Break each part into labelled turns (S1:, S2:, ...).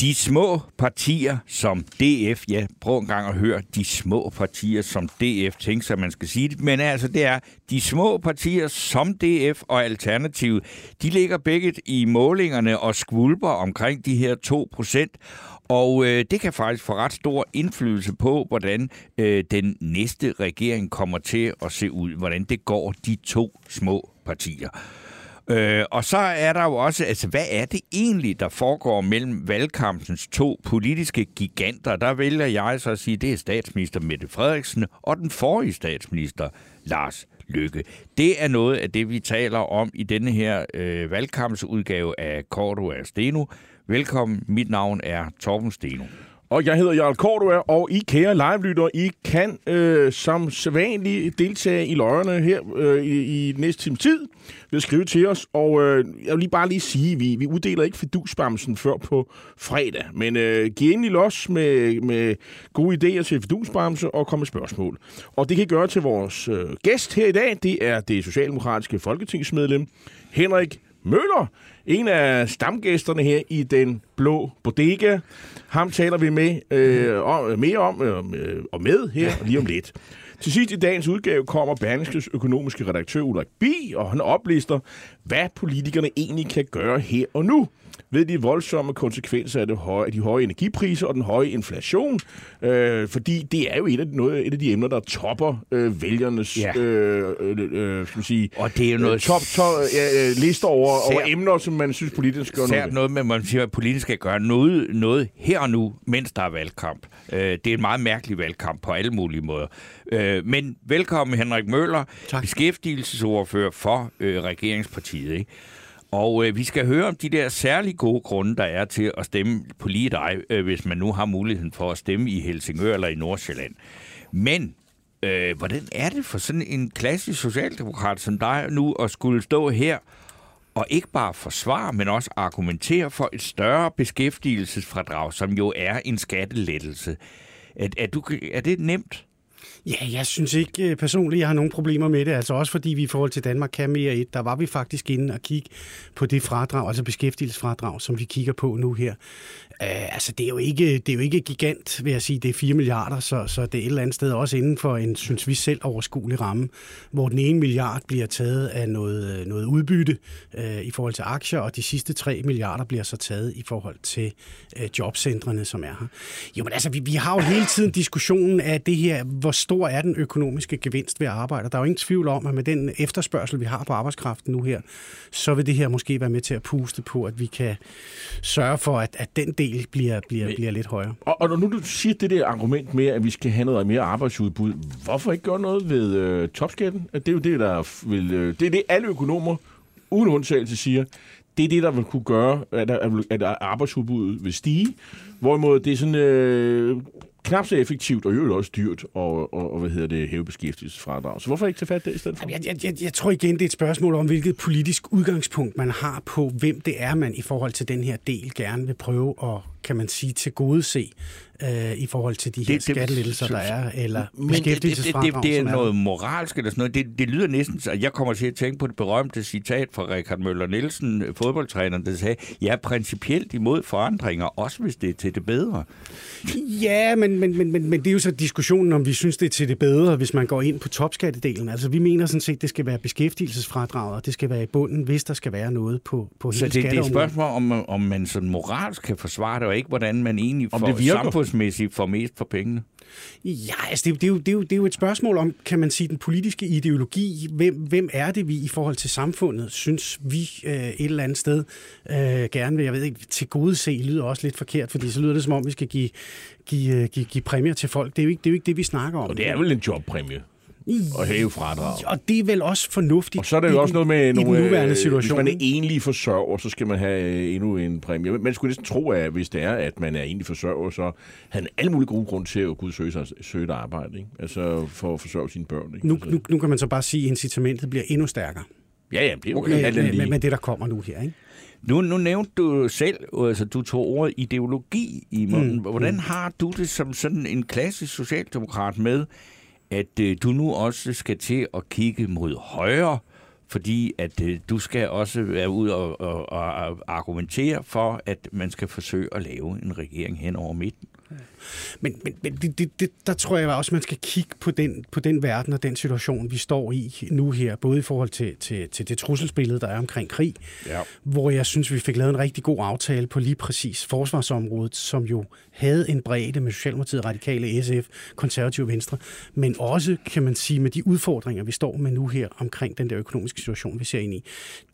S1: De små partier som DF, ja, prøv en gang at høre, de små partier som DF, tænk sig, man skal sige det, men altså det er, de små partier som DF og Alternativ, de ligger begge i målingerne og skvulper omkring de her 2 procent, og øh, det kan faktisk få ret stor indflydelse på, hvordan øh, den næste regering kommer til at se ud, hvordan det går de to små partier. Øh, og så er der jo også, altså hvad er det egentlig, der foregår mellem valgkampens to politiske giganter? Der vælger jeg så at sige, det er statsminister Mette Frederiksen og den forrige statsminister Lars Lykke. Det er noget af det, vi taler om i denne her øh, valgkampsudgave af Korto Steno. Velkommen, mit navn er Torben Steno.
S2: Og jeg hedder Jarl Cordua, og I kære live I kan øh, som sædvanligt deltage i løjerne her øh, i, i næste time tid ved at skrive til os. Og øh, jeg vil lige bare lige sige, at vi, vi uddeler ikke fedusbamsen før på fredag. Men øh, giv endelig los med, med gode idéer til fedusbamse og komme med spørgsmål. Og det kan I gøre til vores øh, gæst her i dag. Det er det socialdemokratiske folketingsmedlem Henrik Møller, en af stamgæsterne her i den blå bodega. Ham taler vi med øh, om, mere om øh, og med her lige om lidt. Til sidst i dagens udgave kommer Berlingskes økonomiske redaktør Ulrik Bi, og han oplister, hvad politikerne egentlig kan gøre her og nu ved de voldsomme konsekvenser af, det høje, de høje energipriser og den høje inflation. Øh, fordi det er jo et af, noget, et af de emner, der topper øh, vælgernes ja. øh, øh, øh, skal man sige,
S1: og det er jo noget
S2: øh, top, top øh, lister over, over emner, som man synes politisk skal gøre
S1: noget noget med, man siger, at politisk skal gøre noget, noget her og nu, mens der er valgkamp. Øh, det er en meget mærkelig valgkamp på alle mulige måder. Øh, men velkommen Henrik Møller, tak. beskæftigelsesordfører for øh, regeringspartiet. Ikke? Og øh, vi skal høre om de der særlig gode grunde, der er til at stemme på lige dig, øh, hvis man nu har muligheden for at stemme i Helsingør eller i Nordsjælland. Men øh, hvordan er det for sådan en klassisk socialdemokrat som dig nu at skulle stå her og ikke bare forsvare, men også argumentere for et større beskæftigelsesfradrag, som jo er en skattelettelse. Er, er, du, er det nemt?
S3: Ja, jeg synes ikke øh, personligt, jeg har nogen problemer med det. Altså også fordi vi i forhold til Danmark kan mere et. Der var vi faktisk inde og kigge på det fradrag, altså beskæftigelsesfradrag, som vi kigger på nu her. Uh, altså, det er, jo ikke, det er jo ikke gigant, vil jeg sige. Det er 4 milliarder, så, så det er et eller andet sted også inden for en, synes vi selv, overskuelig ramme, hvor den ene milliard bliver taget af noget, noget udbytte uh, i forhold til aktier, og de sidste 3 milliarder bliver så taget i forhold til uh, jobcentrene, som er her. Jo, men altså, vi, vi har jo hele tiden diskussionen af det her, hvor stor er den økonomiske gevinst ved at arbejde. Der er jo ingen tvivl om, at med den efterspørgsel, vi har på arbejdskraften nu her, så vil det her måske være med til at puste på, at vi kan sørge for, at, at den del bliver, bliver, bliver lidt højere.
S2: Og, og når nu du siger det der argument med, at vi skal have noget mere arbejdsudbud, hvorfor ikke gøre noget ved øh, topskatten? Det er jo det, der vil, øh, det er det, alle økonomer uden undtagelse siger. Det er det, der vil kunne gøre, at, at arbejdsudbuddet vil stige. Hvorimod det er sådan øh, knap så effektivt, og jo også dyrt, og, og, og hvad hedder det, hæve beskæftigelsesfradrag. Så hvorfor ikke tage fat det i stedet for?
S3: Jeg, jeg, jeg, jeg tror igen, det er et spørgsmål om, hvilket politisk udgangspunkt man har på, hvem det er, man i forhold til den her del gerne vil prøve at, kan man sige, til gode se øh, i forhold til de her det, skattelettelser, der er, eller beskæftigelsesfradrag.
S1: Det, det, det, det er noget moralsk eller sådan noget. Det, det lyder næsten, at jeg kommer til at tænke på det berømte citat fra Richard Møller Nielsen, fodboldtræneren, der sagde, jeg er principielt imod forandringer, også hvis det er til det bedre.
S3: Ja, men, men, men, men, men det er jo så diskussionen, om vi synes, det er til det bedre, hvis man går ind på topskattedelen. Altså, vi mener sådan set, det skal være beskæftigelsesfradrag, og det skal være i bunden, hvis der skal være noget på, på
S1: så hele Så det, det er et spørgsmål, om, om man sådan moralsk kan forsvare det, og ikke hvordan man egentlig får samfundsmæssigt får mest for pengene.
S3: Ja, altså det, det, er jo, det, er jo, det er jo et spørgsmål om, kan man sige, den politiske ideologi. Hvem, hvem er det, vi i forhold til samfundet, synes vi øh, et eller andet sted øh, gerne vil, jeg ved ikke, til gode se, lyder også lidt forkert, fordi så lyder det som om, vi skal give, give, øh, give, give præmier til folk. Det er jo ikke det, er jo ikke det vi snakker om.
S2: Og det er vel en jobpræmie? At hæve fradrag.
S3: Og det er vel også fornuftigt
S2: Og så er det jo også noget med
S3: i
S2: nogle,
S3: den nuværende
S2: øh,
S3: situation.
S2: Hvis man er enlig forsørger, så skal man have øh, endnu en præmie. Man skulle næsten tro, at hvis det er, at man er enlig forsørger, så havde man alle mulige gode grunde til at kunne søge, sig, søge et arbejde. Ikke? Altså for at forsørge sine børn. Ikke?
S3: nu,
S2: altså,
S3: nu, nu kan man så bare sige, at incitamentet bliver endnu stærkere
S2: ja, ja, det er jo
S1: Okay,
S3: med, med, med, det, der kommer nu her. Ikke?
S1: Nu, nu nævnte du selv, altså du tog ordet ideologi i munden. Mm. Hvordan har du det som sådan en klassisk socialdemokrat med, at øh, du nu også skal til at kigge mod højre, fordi at øh, du skal også være ud og, og, og argumentere for, at man skal forsøge at lave en regering hen over midten?
S3: Men, men, men det, det, det, der tror jeg også, man skal kigge på den, på den verden og den situation, vi står i nu her, både i forhold til, til, til det trusselsbillede, der er omkring krig,
S2: Ja.
S3: hvor jeg synes, vi fik lavet en rigtig god aftale på lige præcis forsvarsområdet, som jo havde en bredde med Socialdemokratiet, Radikale, SF, Konservative Venstre, men også, kan man sige, med de udfordringer, vi står med nu her omkring den der økonomiske situation, vi ser ind i.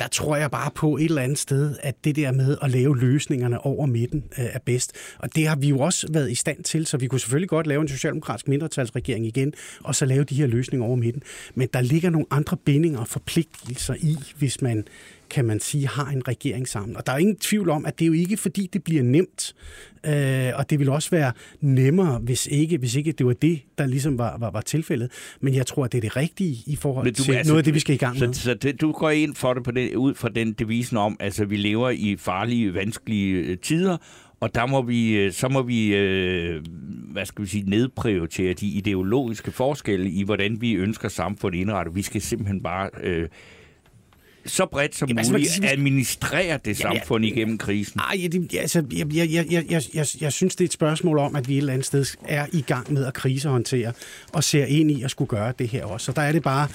S3: Der tror jeg bare på et eller andet sted, at det der med at lave løsningerne over midten øh, er bedst. Og det har vi jo også været i stand til, så vi kunne selvfølgelig godt lave en socialdemokratisk mindretalsregering igen, og så lave de her løsninger over midten. Men der ligger nogle andre bindinger og forpligtelser i, hvis man kan man sige, har en regering sammen. Og der er ingen tvivl om, at det er jo ikke, fordi det bliver nemt, øh, og det vil også være nemmere, hvis ikke, hvis ikke det var det, der ligesom var, var, var tilfældet. Men jeg tror, at det er det rigtige i forhold
S1: Men du-
S3: til
S1: altså,
S3: noget af det, vi skal i gang
S1: Så,
S3: med.
S1: så det, du går ind for det på den, ud fra den devisen om, altså vi lever i farlige, vanskelige øh, tider, og der må vi, øh, så må vi, øh, hvad skal vi sige, nedprioritere de ideologiske forskelle i, hvordan vi ønsker samfundet indrettet. Vi skal simpelthen bare øh, så bredt som
S3: Jamen, altså,
S1: muligt
S3: skal-
S1: administrere det
S3: Jamen,
S1: samfund igennem krisen.
S3: Ej, ja, det, altså, jeg, jeg, jeg, jeg, jeg, jeg, jeg synes, det er et spørgsmål om, at vi et eller andet sted er i gang med at krisehåndtere og ser ind i at skulle gøre det her også. Så der er det bare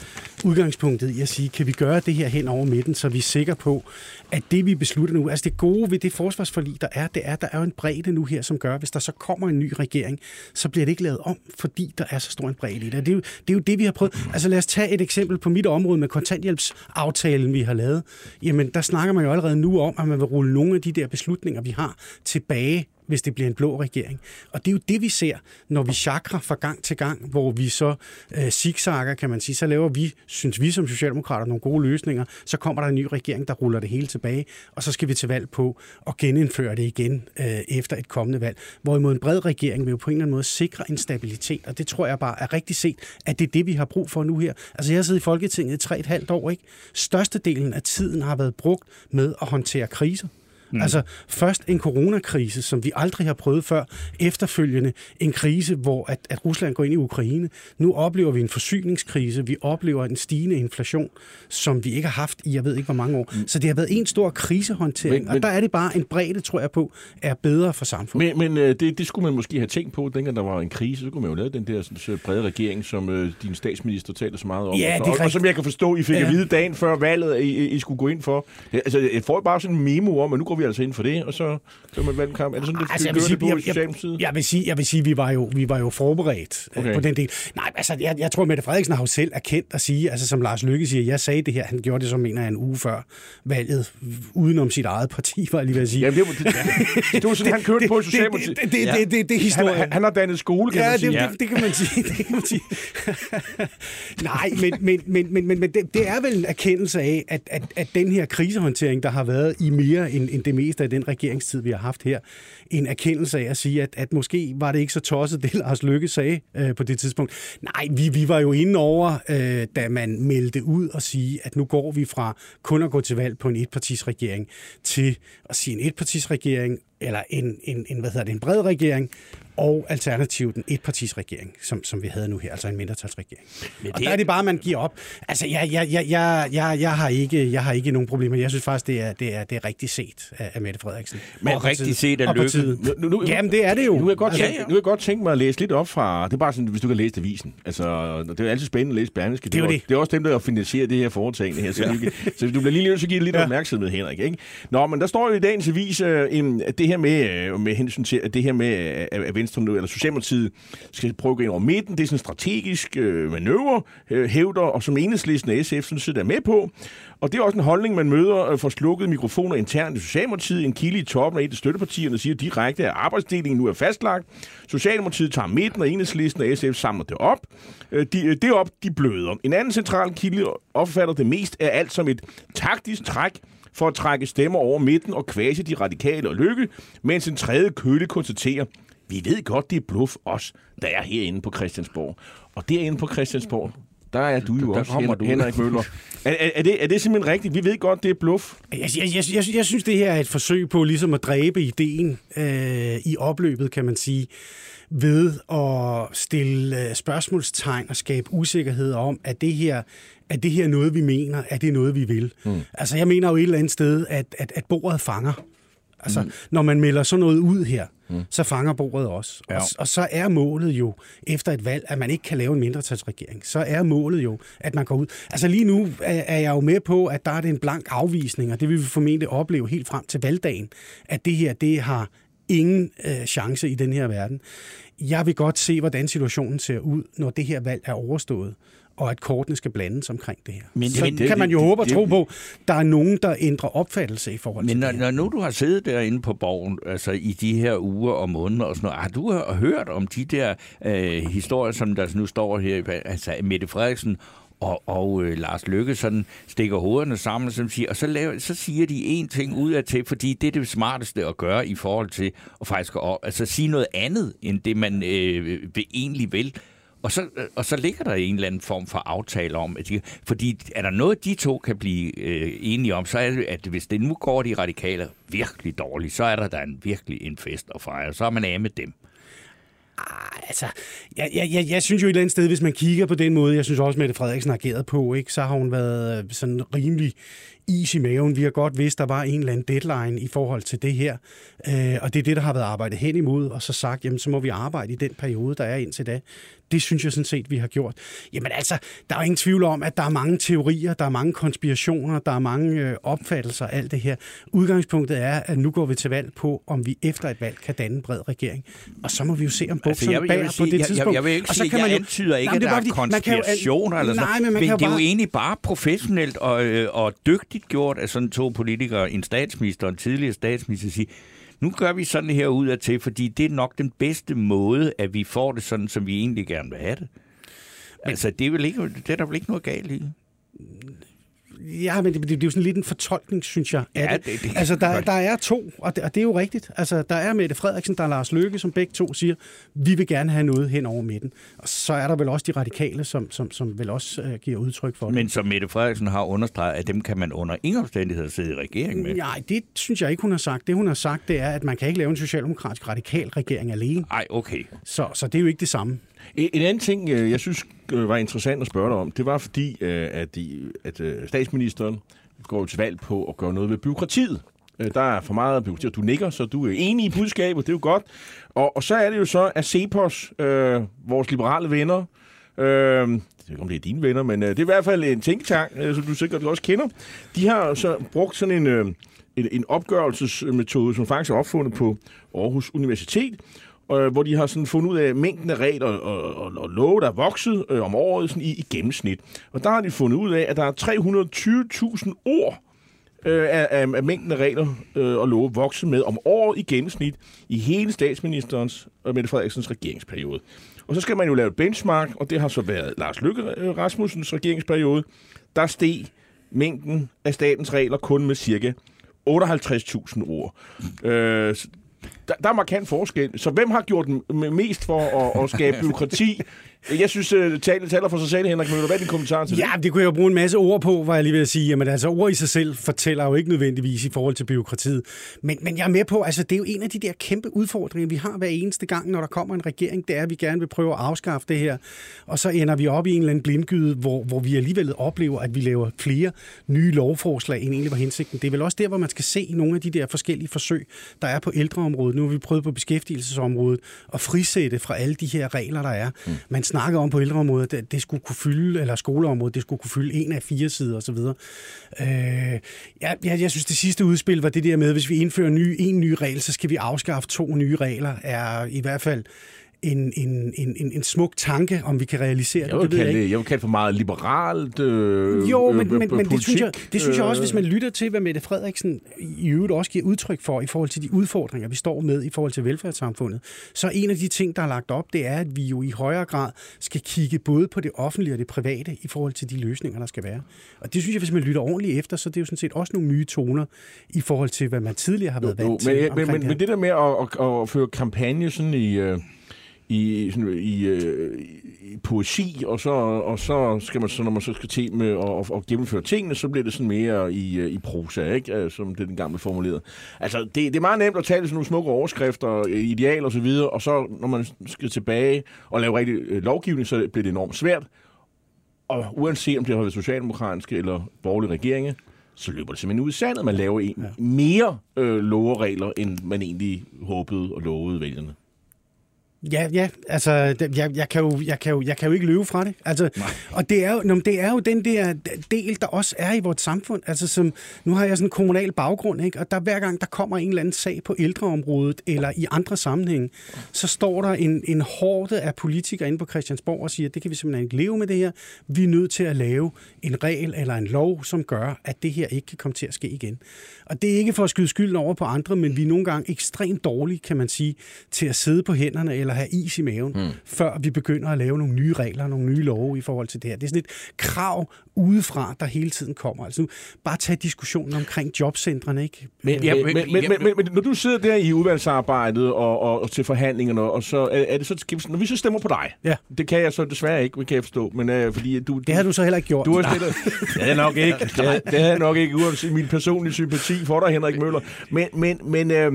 S3: udgangspunktet i at sige, kan vi gøre det her hen over midten, så vi er sikre på, at det vi beslutter nu, altså det gode ved det forsvarsforlig, der er, det er, at der er jo en bredde nu her, som gør, hvis der så kommer en ny regering, så bliver det ikke lavet om, fordi der er så stor en bredde i det. Det er jo det, er jo det vi har prøvet. Altså lad os tage et eksempel på mit område med kontanthjælpsaftalen, vi har lavet. Jamen, der snakker man jo allerede nu om, at man vil rulle nogle af de der beslutninger, vi har, tilbage hvis det bliver en blå regering. Og det er jo det, vi ser, når vi chakrer fra gang til gang, hvor vi så øh, zigzagger, kan man sige. Så laver vi, synes vi som socialdemokrater, nogle gode løsninger. Så kommer der en ny regering, der ruller det hele tilbage, og så skal vi til valg på at genindføre det igen øh, efter et kommende valg. Hvorimod en bred regering vil jo på en eller anden måde sikre en stabilitet, og det tror jeg bare er rigtig set, at det er det, vi har brug for nu her. Altså jeg har siddet i Folketinget i tre et halvt år, ikke? Størstedelen af tiden har været brugt med at håndtere kriser. Mm. Altså først en coronakrise, som vi aldrig har prøvet før. Efterfølgende en krise, hvor at, at Rusland går ind i Ukraine. Nu oplever vi en forsyningskrise. Vi oplever en stigende inflation, som vi ikke har haft i jeg ved ikke hvor mange år. Mm. Så det har været en stor krisehåndtering.
S2: Men-
S3: Men, og der er det bare en bredde, tror jeg på, er bedre for samfundet.
S2: Men, men øh, det, det skulle man måske have tænkt på, dengang der var en krise, så kunne man jo lave den der sådan, så brede regering, som øh, din statsminister taler så meget om.
S3: Ja,
S2: og,
S3: det er
S2: og, og som jeg kan forstå, I fik ja. At vide dagen før valget, at I, I skulle gå ind for. Altså, jeg får bare sådan en memo om, at nu går vi altså ind for det, og så gør man valgkamp. Er det sådan, det
S3: Altså, jeg
S2: det på
S3: sige,
S2: i
S3: jeg, jeg, jeg, vil sige, jeg vil sige, vi var jo, vi var jo forberedt
S2: Okay.
S3: okay. på den del. Nej, altså, jeg, jeg tror, Mette Frederiksen har jo selv erkendt at sige, altså som Lars Lykke siger, jeg sagde det her, han gjorde det som mener jeg, en uge før valget, udenom sit eget parti, var jeg lige ved at sige.
S2: Jamen, det var, det, det var sådan, han kørte på
S3: det,
S2: Socialdemokratiet.
S3: det, det, det, det, det er
S2: Han,
S3: historien.
S2: han, han har dannet skole, kan
S3: Ja,
S2: man
S3: det,
S2: sige.
S3: det, det kan man sige. Det kan man sige. Nej, men, men, men, men, men, men det, det er vel en erkendelse af, at, at, at den her krisehåndtering, der har været i mere end, end det meste af den regeringstid, vi har haft her, en erkendelse af at sige, at, at måske var det ikke så tosset, det Lars Lykke sagde øh, på det tidspunkt. Nej, vi, vi var jo inde over, øh, da man meldte ud og sige, at nu går vi fra kun at gå til valg på en etpartisregering til at sige en etpartisregering, eller en, en, en, hvad hedder det, en bred regering, og alternativt en etpartisregering, som, som vi havde nu her, altså en mindretalsregering.
S1: Men
S3: Og
S1: det
S3: der
S1: er-
S3: det bare, man giver op. Altså, jeg, jeg, jeg, jeg, jeg, jeg, har, ikke, jeg har ikke nogen problemer. Jeg synes faktisk, det er, det er, det er rigtig set af, af Mette Frederiksen.
S1: Men
S3: Og
S1: rigtig
S3: partiet-
S1: set af Lykke.
S3: Partiet.
S2: Nu, nu,
S3: Jamen, det er det jo.
S2: Nu vil jeg godt,
S3: Altså,
S2: tænke, nu vil jeg godt tænke mig at læse lidt op fra... Det er bare sådan, hvis du kan læse avisen. Altså, det er altid spændende at læse Berlingske.
S3: Det er jo
S2: også-
S3: det.
S2: det er også dem, der finansierer det her foretagende her. Så, ja. så du bliver lige nødt til at give det lidt ja. Opmærksomhed, Henrik. Ikke? Nå, men der står jo i dagens avis, øh, det her med, øh, med hensyn til, at det her med, øh, at Venstre nu, eller Socialdemokratiet skal prøve at gå ind over midten, det er sådan en strategisk øh, manøvre, øh, hævder, og som enhedslisten og SF sådan set er med på. Og det er også en holdning, man møder øh, for slukkede mikrofoner internt i Socialdemokratiet. En kilde i toppen af et af støttepartierne siger direkte, at arbejdsdelingen nu er fastlagt. Socialdemokratiet tager midten, og enhedslisten og SF samler det op. Øh, de, øh, det op, de bløder. En anden central kilde opfatter det mest af alt som et taktisk træk for at trække stemmer over midten og kvæse de radikale og lykke, mens en tredje køle konstaterer, vi ved godt, det er bluff os, der er herinde på Christiansborg. Og derinde på Christiansborg, der er du jo
S1: Der
S2: også,
S1: kommer
S2: Hen-
S1: du.
S2: Henrik Møller. Er, er, er, det, er det simpelthen rigtigt? Vi ved godt, det er bluff.
S3: Jeg, jeg, jeg, jeg, jeg synes, det her er et forsøg på ligesom at dræbe ideen øh, i opløbet, kan man sige, ved at stille øh, spørgsmålstegn og skabe usikkerhed om, at det her er det her noget, vi mener? Er det noget, vi vil? Mm. Altså, jeg mener jo et eller andet sted, at, at, at bordet fanger. Altså, mm. når man melder sådan noget ud her, mm. så fanger bordet også. Ja. Og, og så er målet jo, efter et valg, at man ikke kan lave en mindretalsregering. Så er målet jo, at man går ud. Altså lige nu er, er jeg jo med på, at der er det en blank afvisning, og det vil vi formentlig opleve helt frem til valgdagen, at det her, det har ingen øh, chance i den her verden. Jeg vil godt se, hvordan situationen ser ud, når det her valg er overstået og at kortene skal blandes omkring det her.
S1: Men-
S3: så
S1: men
S3: det, kan man jo
S2: det-
S3: håbe og
S2: det-
S3: tro på, der er nogen, der ændrer opfattelse i forhold
S1: Men
S3: til
S1: når,
S3: det
S1: når nu du har siddet derinde på borgen, altså i de her uger og måneder og sådan noget, har du hørt om de der øh, historier, som der nu står her, altså Mette Frederiksen og, og øh, Lars Lykke sådan stikker hovederne sammen, som siger, og så, laver, så siger de en ting ud af til, fordi det er det smarteste at gøre i forhold til at faktisk at, altså sige noget andet, end det man øh, vil egentlig vil. Og så, øh, og så ligger der en eller anden form for aftale om, at de, fordi er der noget, de to kan blive øh, enige om, så er det, at hvis det nu går de radikale virkelig dårligt, så er der da en virkelig en fest at fejre. Så er man af med dem.
S3: Ah, altså, jeg, jeg, jeg, jeg synes jo et eller andet sted, hvis man kigger på den måde, jeg synes også, Mette Frederiksen har ageret på, ikke, så har hun været øh, sådan rimelig is i maven. Vi har godt vidst, der var en eller anden deadline i forhold til det her, øh, og det er det, der har været arbejdet hen imod, og så sagt, jamen, så må vi arbejde i den periode, der er indtil da. Det synes jeg sådan set, vi har gjort. Jamen altså, der er ingen tvivl om, at der er mange teorier, der er mange konspirationer, der er mange øh, opfattelser af alt det her. Udgangspunktet er, at nu går vi til valg på, om vi efter et valg kan danne en bred regering. Og så må vi jo se, om bukserne
S1: Altså, jeg, vil- jeg,
S3: bærer på det
S1: jeg, jeg,
S3: tidspunkt.
S1: jeg vil ikke
S3: Og så
S1: sige,
S3: kan
S1: jeg
S3: man jo-
S1: antyder ikke,
S3: Nej,
S1: at der er
S3: jo-
S1: konspirationer eller sådan
S3: Nej, men man
S1: men
S3: kan
S1: det er
S3: jo bare-
S1: egentlig bare professionelt og, øh, og dygtigt gjort af sådan to politikere, en statsminister og en tidligere statsminister, at sige, nu gør vi sådan her ud af til, fordi det er nok den bedste måde, at vi får det sådan, som vi egentlig gerne vil have det. Altså, det er, vel ikke, det er der vel ikke noget galt i?
S3: Ja, men det, det, det er jo sådan lidt en fortolkning, synes jeg.
S1: Ja,
S3: det.
S1: det- det-
S3: altså, der, der er to, og det, og det er jo rigtigt. Altså, der er Mette Frederiksen, der er Lars Løkke, som begge to siger, vi vil gerne have noget hen over midten. Og så er der vel også de radikale, som, som, som vel også uh, giver udtryk for det.
S1: Men som Mette Frederiksen har understreget, at dem kan man under ingen omstændigheder sidde i regering med.
S3: Nej, det synes jeg ikke, hun har sagt. Det, hun har sagt, det er, at man kan ikke lave en socialdemokratisk radikal regering alene.
S1: Ej, okay.
S3: Så, så det er jo ikke det samme.
S2: En en anden ting, øh, jeg synes øh, var interessant at spørge dig om, det var fordi, øh, at, de, at statsministeren går til valg på at gøre noget ved byråkratiet. Der er for meget byråkrati, og du nikker, så du er enig i budskabet, det er jo godt. Og, og så er det jo så, at Cepos, øh, vores liberale venner, øh, jeg ved ikke, om det er dine venner, men øh, det er i hvert fald en tænketank, øh, som du sikkert også kender. De har så brugt sådan en, øh, en, en opgørelsesmetode, som faktisk er opfundet på Aarhus Universitet, øh, hvor de har sådan fundet ud af mængden af regler og, og, og love, der er vokset øh, om året sådan i, i gennemsnit. Og der har de fundet ud af, at der er 320.000 ord øh, af, af, af mængden af regler øh, og love vokset med om året i gennemsnit i hele statsministerens og Mette Frederiksens regeringsperiode. Og så skal man jo lave et benchmark, og det har så været Lars Løkke øh, Rasmussens regeringsperiode. Der steg mængden af statens regler kun med cirka 58.000 ord. Øh, der, der er markant forskel. Så hvem har gjort mest for at, at skabe byråkrati? Jeg synes, uh, talen taler for sig selv, Henrik Møller. Hvad er din kommentar til det?
S3: Ja, det kunne jeg jo bruge en masse ord på, var jeg lige ved at sige. Jamen altså, ord i sig selv fortæller jo ikke nødvendigvis i forhold til byråkratiet. Men, men jeg er med på, altså det er jo en af de der kæmpe udfordringer, vi har hver eneste gang, når der kommer en regering, det er, at vi gerne vil prøve at afskaffe det her. Og så ender vi op i en eller anden blindgyde, hvor, hvor vi alligevel oplever, at vi laver flere nye lovforslag, end egentlig var hensigten. Det er vel også der, hvor man skal se nogle af de der forskellige forsøg, der er på ældreområdet. Nu har vi prøvet på beskæftigelsesområdet at frisætte fra alle de her regler, der er. Mm. Man snakker om på ældreområdet, at det skulle kunne fylde, eller skoleområdet, det skulle kunne fylde en af fire sider osv. Øh, jeg, jeg, jeg synes, det sidste udspil var det der med, hvis vi indfører ny, en ny regel, så skal vi afskaffe to nye regler, er i hvert fald en, en, en, en, en smuk tanke, om vi kan realisere
S2: Jeg
S3: det.
S2: vil,
S3: det ved
S2: kalde
S3: jeg ikke.
S2: det, jeg vil kalde det for meget liberalt øh,
S3: Jo,
S2: øh,
S3: men, men,
S2: øh,
S3: men det, synes jeg, det synes jeg også,
S2: Øh,
S3: hvis man lytter til, hvad Mette Frederiksen i øvrigt også giver udtryk for i forhold til de udfordringer, vi står med i forhold til velfærdssamfundet, så en af de ting, der er lagt op, det er, at vi jo i højere grad skal kigge både på det offentlige og det private i forhold til de løsninger, der skal være. Og det synes jeg, hvis man lytter ordentligt efter, så det er jo sådan set også nogle nye toner i forhold til, hvad man tidligere har været
S2: Jo,
S3: vant
S2: men,
S3: til.
S2: men, men,
S3: det
S2: men det der med at, at, at føre kampagne sådan i, øh, i, sådan, i, øh, i poesi, og så, og så skal man så, når man så skal til med at, at gennemføre tingene, så bliver det sådan mere i, øh, i prosa, ikke? Øh, som det den gang blev formuleret. Altså, det, det er meget nemt at tale sådan nogle smukke overskrifter, øh, ideal og så videre, og så når man skal tilbage og lave rigtig lovgivning, så bliver det enormt svært. Og uanset om det har været socialdemokratiske eller borgerlige regeringer, så løber det simpelthen ud i sandet. Man laver en, mere øh, loveregler, end man egentlig håbede og lovede vælgerne.
S3: Ja, ja, altså, jeg, jeg, kan jo, jeg, kan jo, jeg kan jo ikke løbe fra det. Altså, og det er, jo, det er jo den der del, der også er i vores samfund. Altså, som, nu har jeg sådan en kommunal baggrund, ikke? og der hver gang der kommer en eller anden sag på ældreområdet eller i andre sammenhænge, så står der en, en hårde af politikere inde på Christiansborg og siger, det kan vi simpelthen ikke leve med det her. Vi er nødt til at lave en regel eller en lov, som gør, at det her ikke kan komme til at ske igen. Og det er ikke for at skyde skylden over på andre, men vi er nogle gange ekstremt dårlige, kan man sige, til at sidde på hænderne eller have is i maven, mm. før vi begynder at lave nogle nye regler, nogle nye love i forhold til det her. Det er sådan et krav udefra, der hele tiden kommer. Altså nu, bare tag diskussionen omkring jobcentrene, ikke?
S2: Men,
S1: Ja, men-
S2: men, men,
S1: ja,
S2: men, men, men når du sidder der i udvalgsarbejdet og, og, og til forhandlingerne, og så er, er det så, vi- når vi så stemmer på dig,
S3: Ja.
S2: det kan jeg så desværre ikke, kan jeg forstå, men øh, fordi du...
S3: Det har du så heller ikke gjort.
S2: Du har stillet... det havde jeg nok ikke. Det havde, det havde jeg nok ikke, uanset min personlige sympati for dig, Henrik Møller. Men, men, men, øh,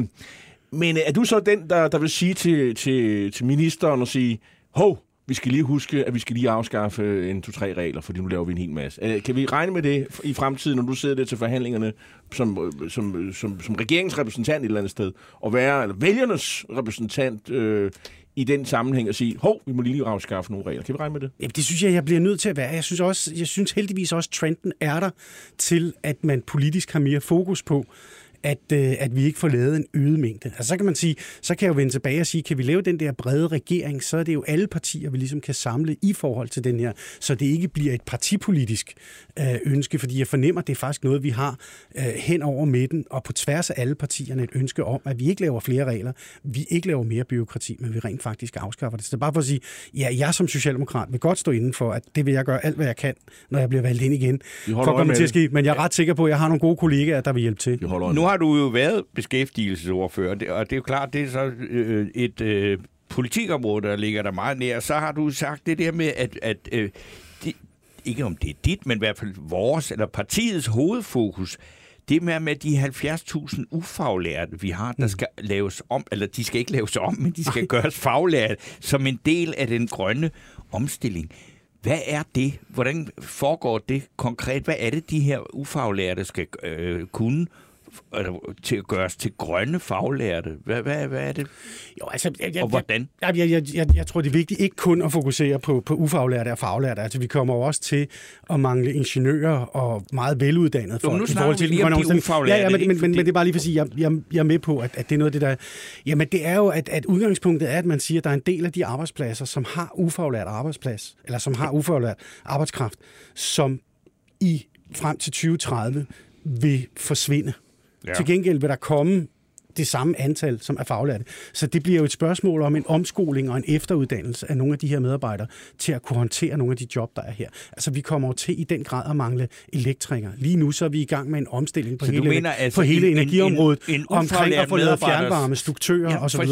S2: men øh, er du så den, der, der vil sige til, til, til ministeren og sige, hov, vi skal lige huske, at vi skal lige afskaffe øh, en, to, tre regler, fordi nu laver vi en hel masse. Øh, kan vi regne med det i fremtiden, når du sidder der til forhandlingerne som, som, som, som regeringsrepræsentant et eller andet sted, og være eller vælgernes repræsentant øh, i den sammenhæng og sige, hov, vi må lige afskaffe nogle regler. Kan vi regne med det?
S3: Jamen, det synes jeg, jeg bliver nødt til at være. Jeg synes, også, jeg synes heldigvis også, at trenden er der til, at man politisk har mere fokus på, at, øh, at vi ikke får lavet en øget mængde. Altså, så kan man sige, så kan jeg jo vende tilbage og sige, kan vi lave den der brede regering, så er det jo alle partier, vi ligesom kan samle i forhold til den her, så det ikke bliver et partipolitisk øh, ønske, fordi jeg fornemmer, at det er faktisk noget, vi har øh, hen over midten, og på tværs af alle partierne et ønske om, at vi ikke laver flere regler, vi ikke laver mere byråkrati, men vi rent faktisk afskaffer det. Så det er bare for at sige, ja, jeg som socialdemokrat vil godt stå inden for, at det vil jeg gøre alt, hvad jeg kan, når jeg bliver valgt ind igen, for at komme til at ske. Men jeg er ret sikker på, at jeg har nogle gode kollegaer, der vil hjælpe til.
S2: Vi holder øje
S1: Nu
S2: med
S1: har du jo været beskæftigelsesordfører, og det er jo klart, det er så øh, et øh, politikområde, der ligger der meget nær. Så har du sagt det der med, at, at øh, det, ikke om det er dit, men i hvert fald vores, eller partiets hovedfokus, det med, med de 70.000 ufaglærte, vi har, der skal laves om, eller de skal ikke laves om, men de skal gøres faglærte, som en del af den grønne omstilling. Hvad er det? Hvordan foregår det konkret? Hvad er det, de her ufaglærte skal øh, kunne til at gøres til grønne faglærte? Hvad, hvad, hvad er det?
S3: Jo, altså, jeg, jeg,
S1: Og hvordan?
S3: Jeg, jeg, jeg, jeg, jeg tror, det er vigtigt ikke kun at fokusere på, på ufaglærte og faglærte. Altså, vi kommer jo også til at mangle ingeniører og meget veluddannede folk.
S1: nu
S3: i
S1: snakker vi lige om de ufaglærte,
S3: Ja, ja, men, men, men, men det er bare lige for at sige, jeg, jeg, jeg er med på, at, at det er noget af det, der... Jamen, det er jo, at, at udgangspunktet er, at man siger, at der er en del af de arbejdspladser, som har ufaglært arbejdsplads, eller som har ufaglært arbejdskraft, som i frem til 2030 vil forsvinde.
S1: Ja.
S3: Til gengæld vil der komme det samme antal, som er faglærte. Så det bliver jo et spørgsmål om en omskoling og en efteruddannelse af nogle af de her medarbejdere til at kunne håndtere nogle af de job, der er her. Altså, vi kommer jo til i den grad at mangle elektrikere. Lige nu så er vi i gang med en omstilling på
S1: Så
S3: hele,
S1: mener altså
S3: på hele
S1: en- en-
S3: energiområdet
S1: en- en
S3: omkring
S1: ufaglært
S3: at få lavet fjernvarme, struktører ja, og så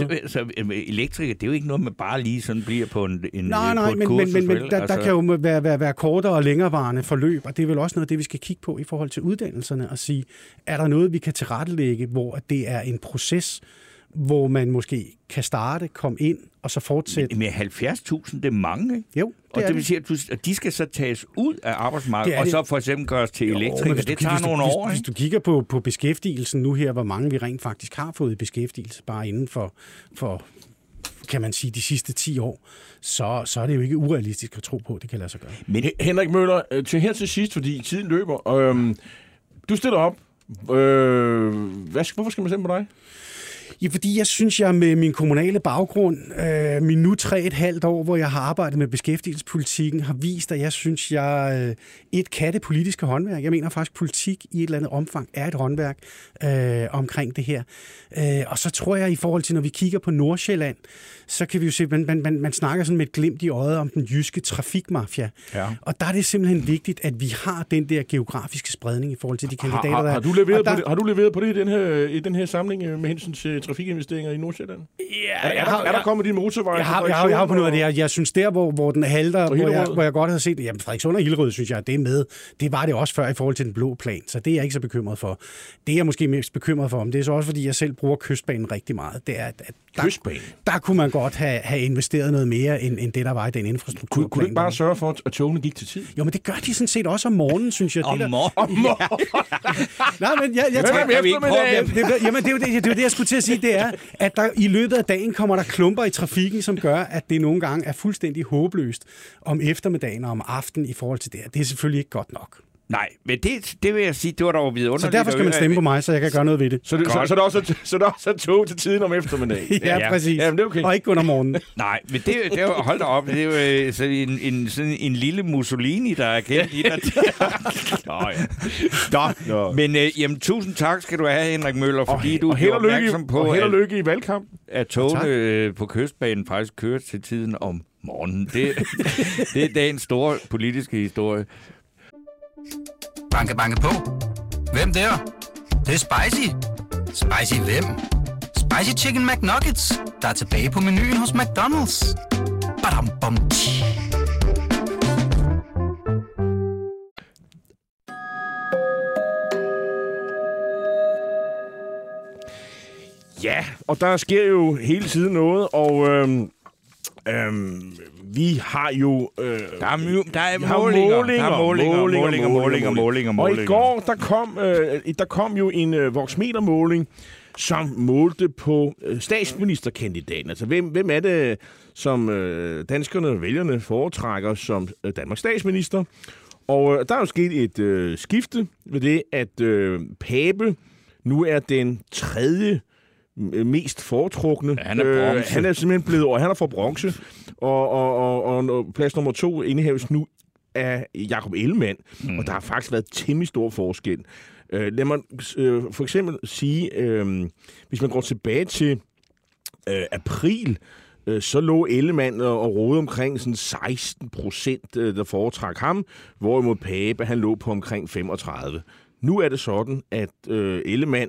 S1: øh, elektriker, det er jo ikke noget, man bare lige sådan bliver på en, en
S3: Nej, nej, men,
S1: kursus,
S3: men, men, men der, der kan jo være, være, være kortere og længerevarende forløb, og det er vel også noget det, vi skal kigge på i forhold til uddannelserne og sige, er der noget, vi kan tilrettelægge, hvor det er en proces, hvor man måske kan starte, komme ind og så fortsætte.
S1: Med 70.000, det er mange, ikke?
S3: Jo,
S1: Og
S3: det er
S1: det vil
S3: det.
S1: sige, at, du, at de skal så tages ud af arbejdsmarkedet,
S3: Det
S1: og
S3: det.
S1: så for eksempel gøres til
S3: Jo, hvis du
S1: Det
S3: kigger-
S1: tager
S3: hvis du-
S1: nogle
S3: hvis,
S1: år,
S3: Hvis
S1: ikke?
S3: du kigger på, på beskæftigelsen nu her, hvor mange vi rent faktisk har fået i beskæftigelse, bare inden for, for kan man sige, de sidste 10 år, så, så er det jo ikke urealistisk at tro på, at det kan lade sig gøre.
S1: Men
S2: Hen- Henrik Møller, øh, til her til sidst, fordi tiden løber. Øhm, du stiller op. Øh, hvad, hvorfor skal man stemme på dig?
S3: Ja, fordi jeg synes, jeg med min kommunale baggrund, øh, min nu tre et halvt år, hvor jeg har arbejdet med beskæftigelsespolitikken, har vist, at jeg synes, jeg øh, et kan det politiske håndværk. Jeg mener faktisk, politik i et eller andet omfang er et håndværk øh, omkring det her. Øh, og så tror jeg, i forhold til, når vi kigger på Nordsjælland, så kan vi jo se, man, man, man, man snakker sådan med et glimt i øjet om den jyske trafikmafia.
S2: Ja.
S3: Og der er det simpelthen vigtigt, at vi har den der geografiske spredning i forhold til de kandidater,
S2: Har,
S3: der
S2: har, har, du leveret
S3: der-
S2: på det, har du leveret på det i den her, i den her samling øh, med hensyn til trafikinvesteringer i Nordsjælland?
S3: Ja,
S2: Er, er,
S3: jeg
S2: der, er der kommet de motorveje?
S3: Jeg har, jeg, har, jeg har på noget af det. Jeg, jeg synes der, hvor, hvor den halter, hvor jeg, hvor jeg godt havde set det. Jamen, Frederikssund og Hillerød, synes jeg, det er med. Det var det også før i forhold til den blå plan, så det er jeg ikke så bekymret for. Det er jeg måske mest bekymret for, men det er så også, fordi jeg selv bruger kystbanen rigtig meget. Det er, at der,
S2: Kystbanen?
S3: der kunne man godt have, have investeret noget mere, end, end det, der var i den infrastruktur.
S2: Kunne, kunne du ikke bare sørge for, at togene gik til tid?
S3: Jo, men det gør de sådan set også om morgenen, synes jeg.
S1: Om
S3: det der,
S1: morgenen.
S3: Nej, men jeg, jeg
S2: med
S1: Kan vi ikke prøve at
S3: Jamen, det, jamen, det, er jo det, det er jo det, jeg skulle til at sige, det er, at der i løbet af dagen kommer der klumper i trafikken, som gør, at det nogle gange er fuldstændig håbløst om eftermiddagen og om aftenen i forhold til det her. Det er selvfølgelig ikke godt nok.
S1: Nej, men det, det vil jeg sige, det var dog vidunderligt.
S3: Så derfor skal man stemme på mig, så jeg kan gøre noget ved det.
S2: Så, det, så, så, der også er, så der også tog til tiden om eftermiddagen.
S3: Ja,
S1: ja.
S3: præcis.
S2: Jamen, det er okay.
S3: Og ikke kun om morgenen.
S1: Nej, men det, det er jo, hold da op, det er jo øh, sådan en, en, sådan en lille Mussolini, der er kendt i dig. Nå, ja. Nå,
S2: Nå.
S1: men øh, jamen, tusind tak skal du have, Henrik Møller, fordi du
S2: og held
S1: er
S2: og lykke,
S1: opmærksom på,
S2: og held og
S1: at,
S2: lykke i valgkampen.
S1: at togene øh, på kystbanen faktisk kører til tiden om morgenen. Det, det er dagens store politiske historie.
S4: Banke, banke på. Hvem der? Det, det er spicy. Spicy hvem? Spicy Chicken McNuggets, der er tilbage på menuen hos McDonald's. Badum, bom, tji.
S2: Ja, og der sker jo hele tiden noget, og øhm, øhm, vi har jo... Øh,
S1: Der er, my, der er
S2: har
S1: målinger, der er målinger, målinger, målinger, målinger, målinger.
S2: Og i går, der kom, øh, der kom jo en øh, voksmetermåling, som målte på øh, statsministerkandidaten. Altså, hvem, hvem er det, som øh, danskerne og vælgerne foretrækker som øh, Danmarks statsminister? Og øh, der er jo sket et øh, skifte ved det, at øh, Pape nu er den tredje øh, mest foretrukne.
S1: Ja, han er bronze.
S2: han er simpelthen blevet, og han er for bronze. Og, og, og, og, og plads nummer to indehaves nu af Jakob Ellemann. Mm. Og der har faktisk været temmelig stor forskel. Øh, lad mig øh, for eksempel sige, øh, hvis man går tilbage til øh, april, øh, så lå Ellemann og, og rode omkring sådan 16 procent, øh, der foretrak ham, hvorimod Pape, han lå på omkring 35. Nu er det sådan, at øh, Ellemann,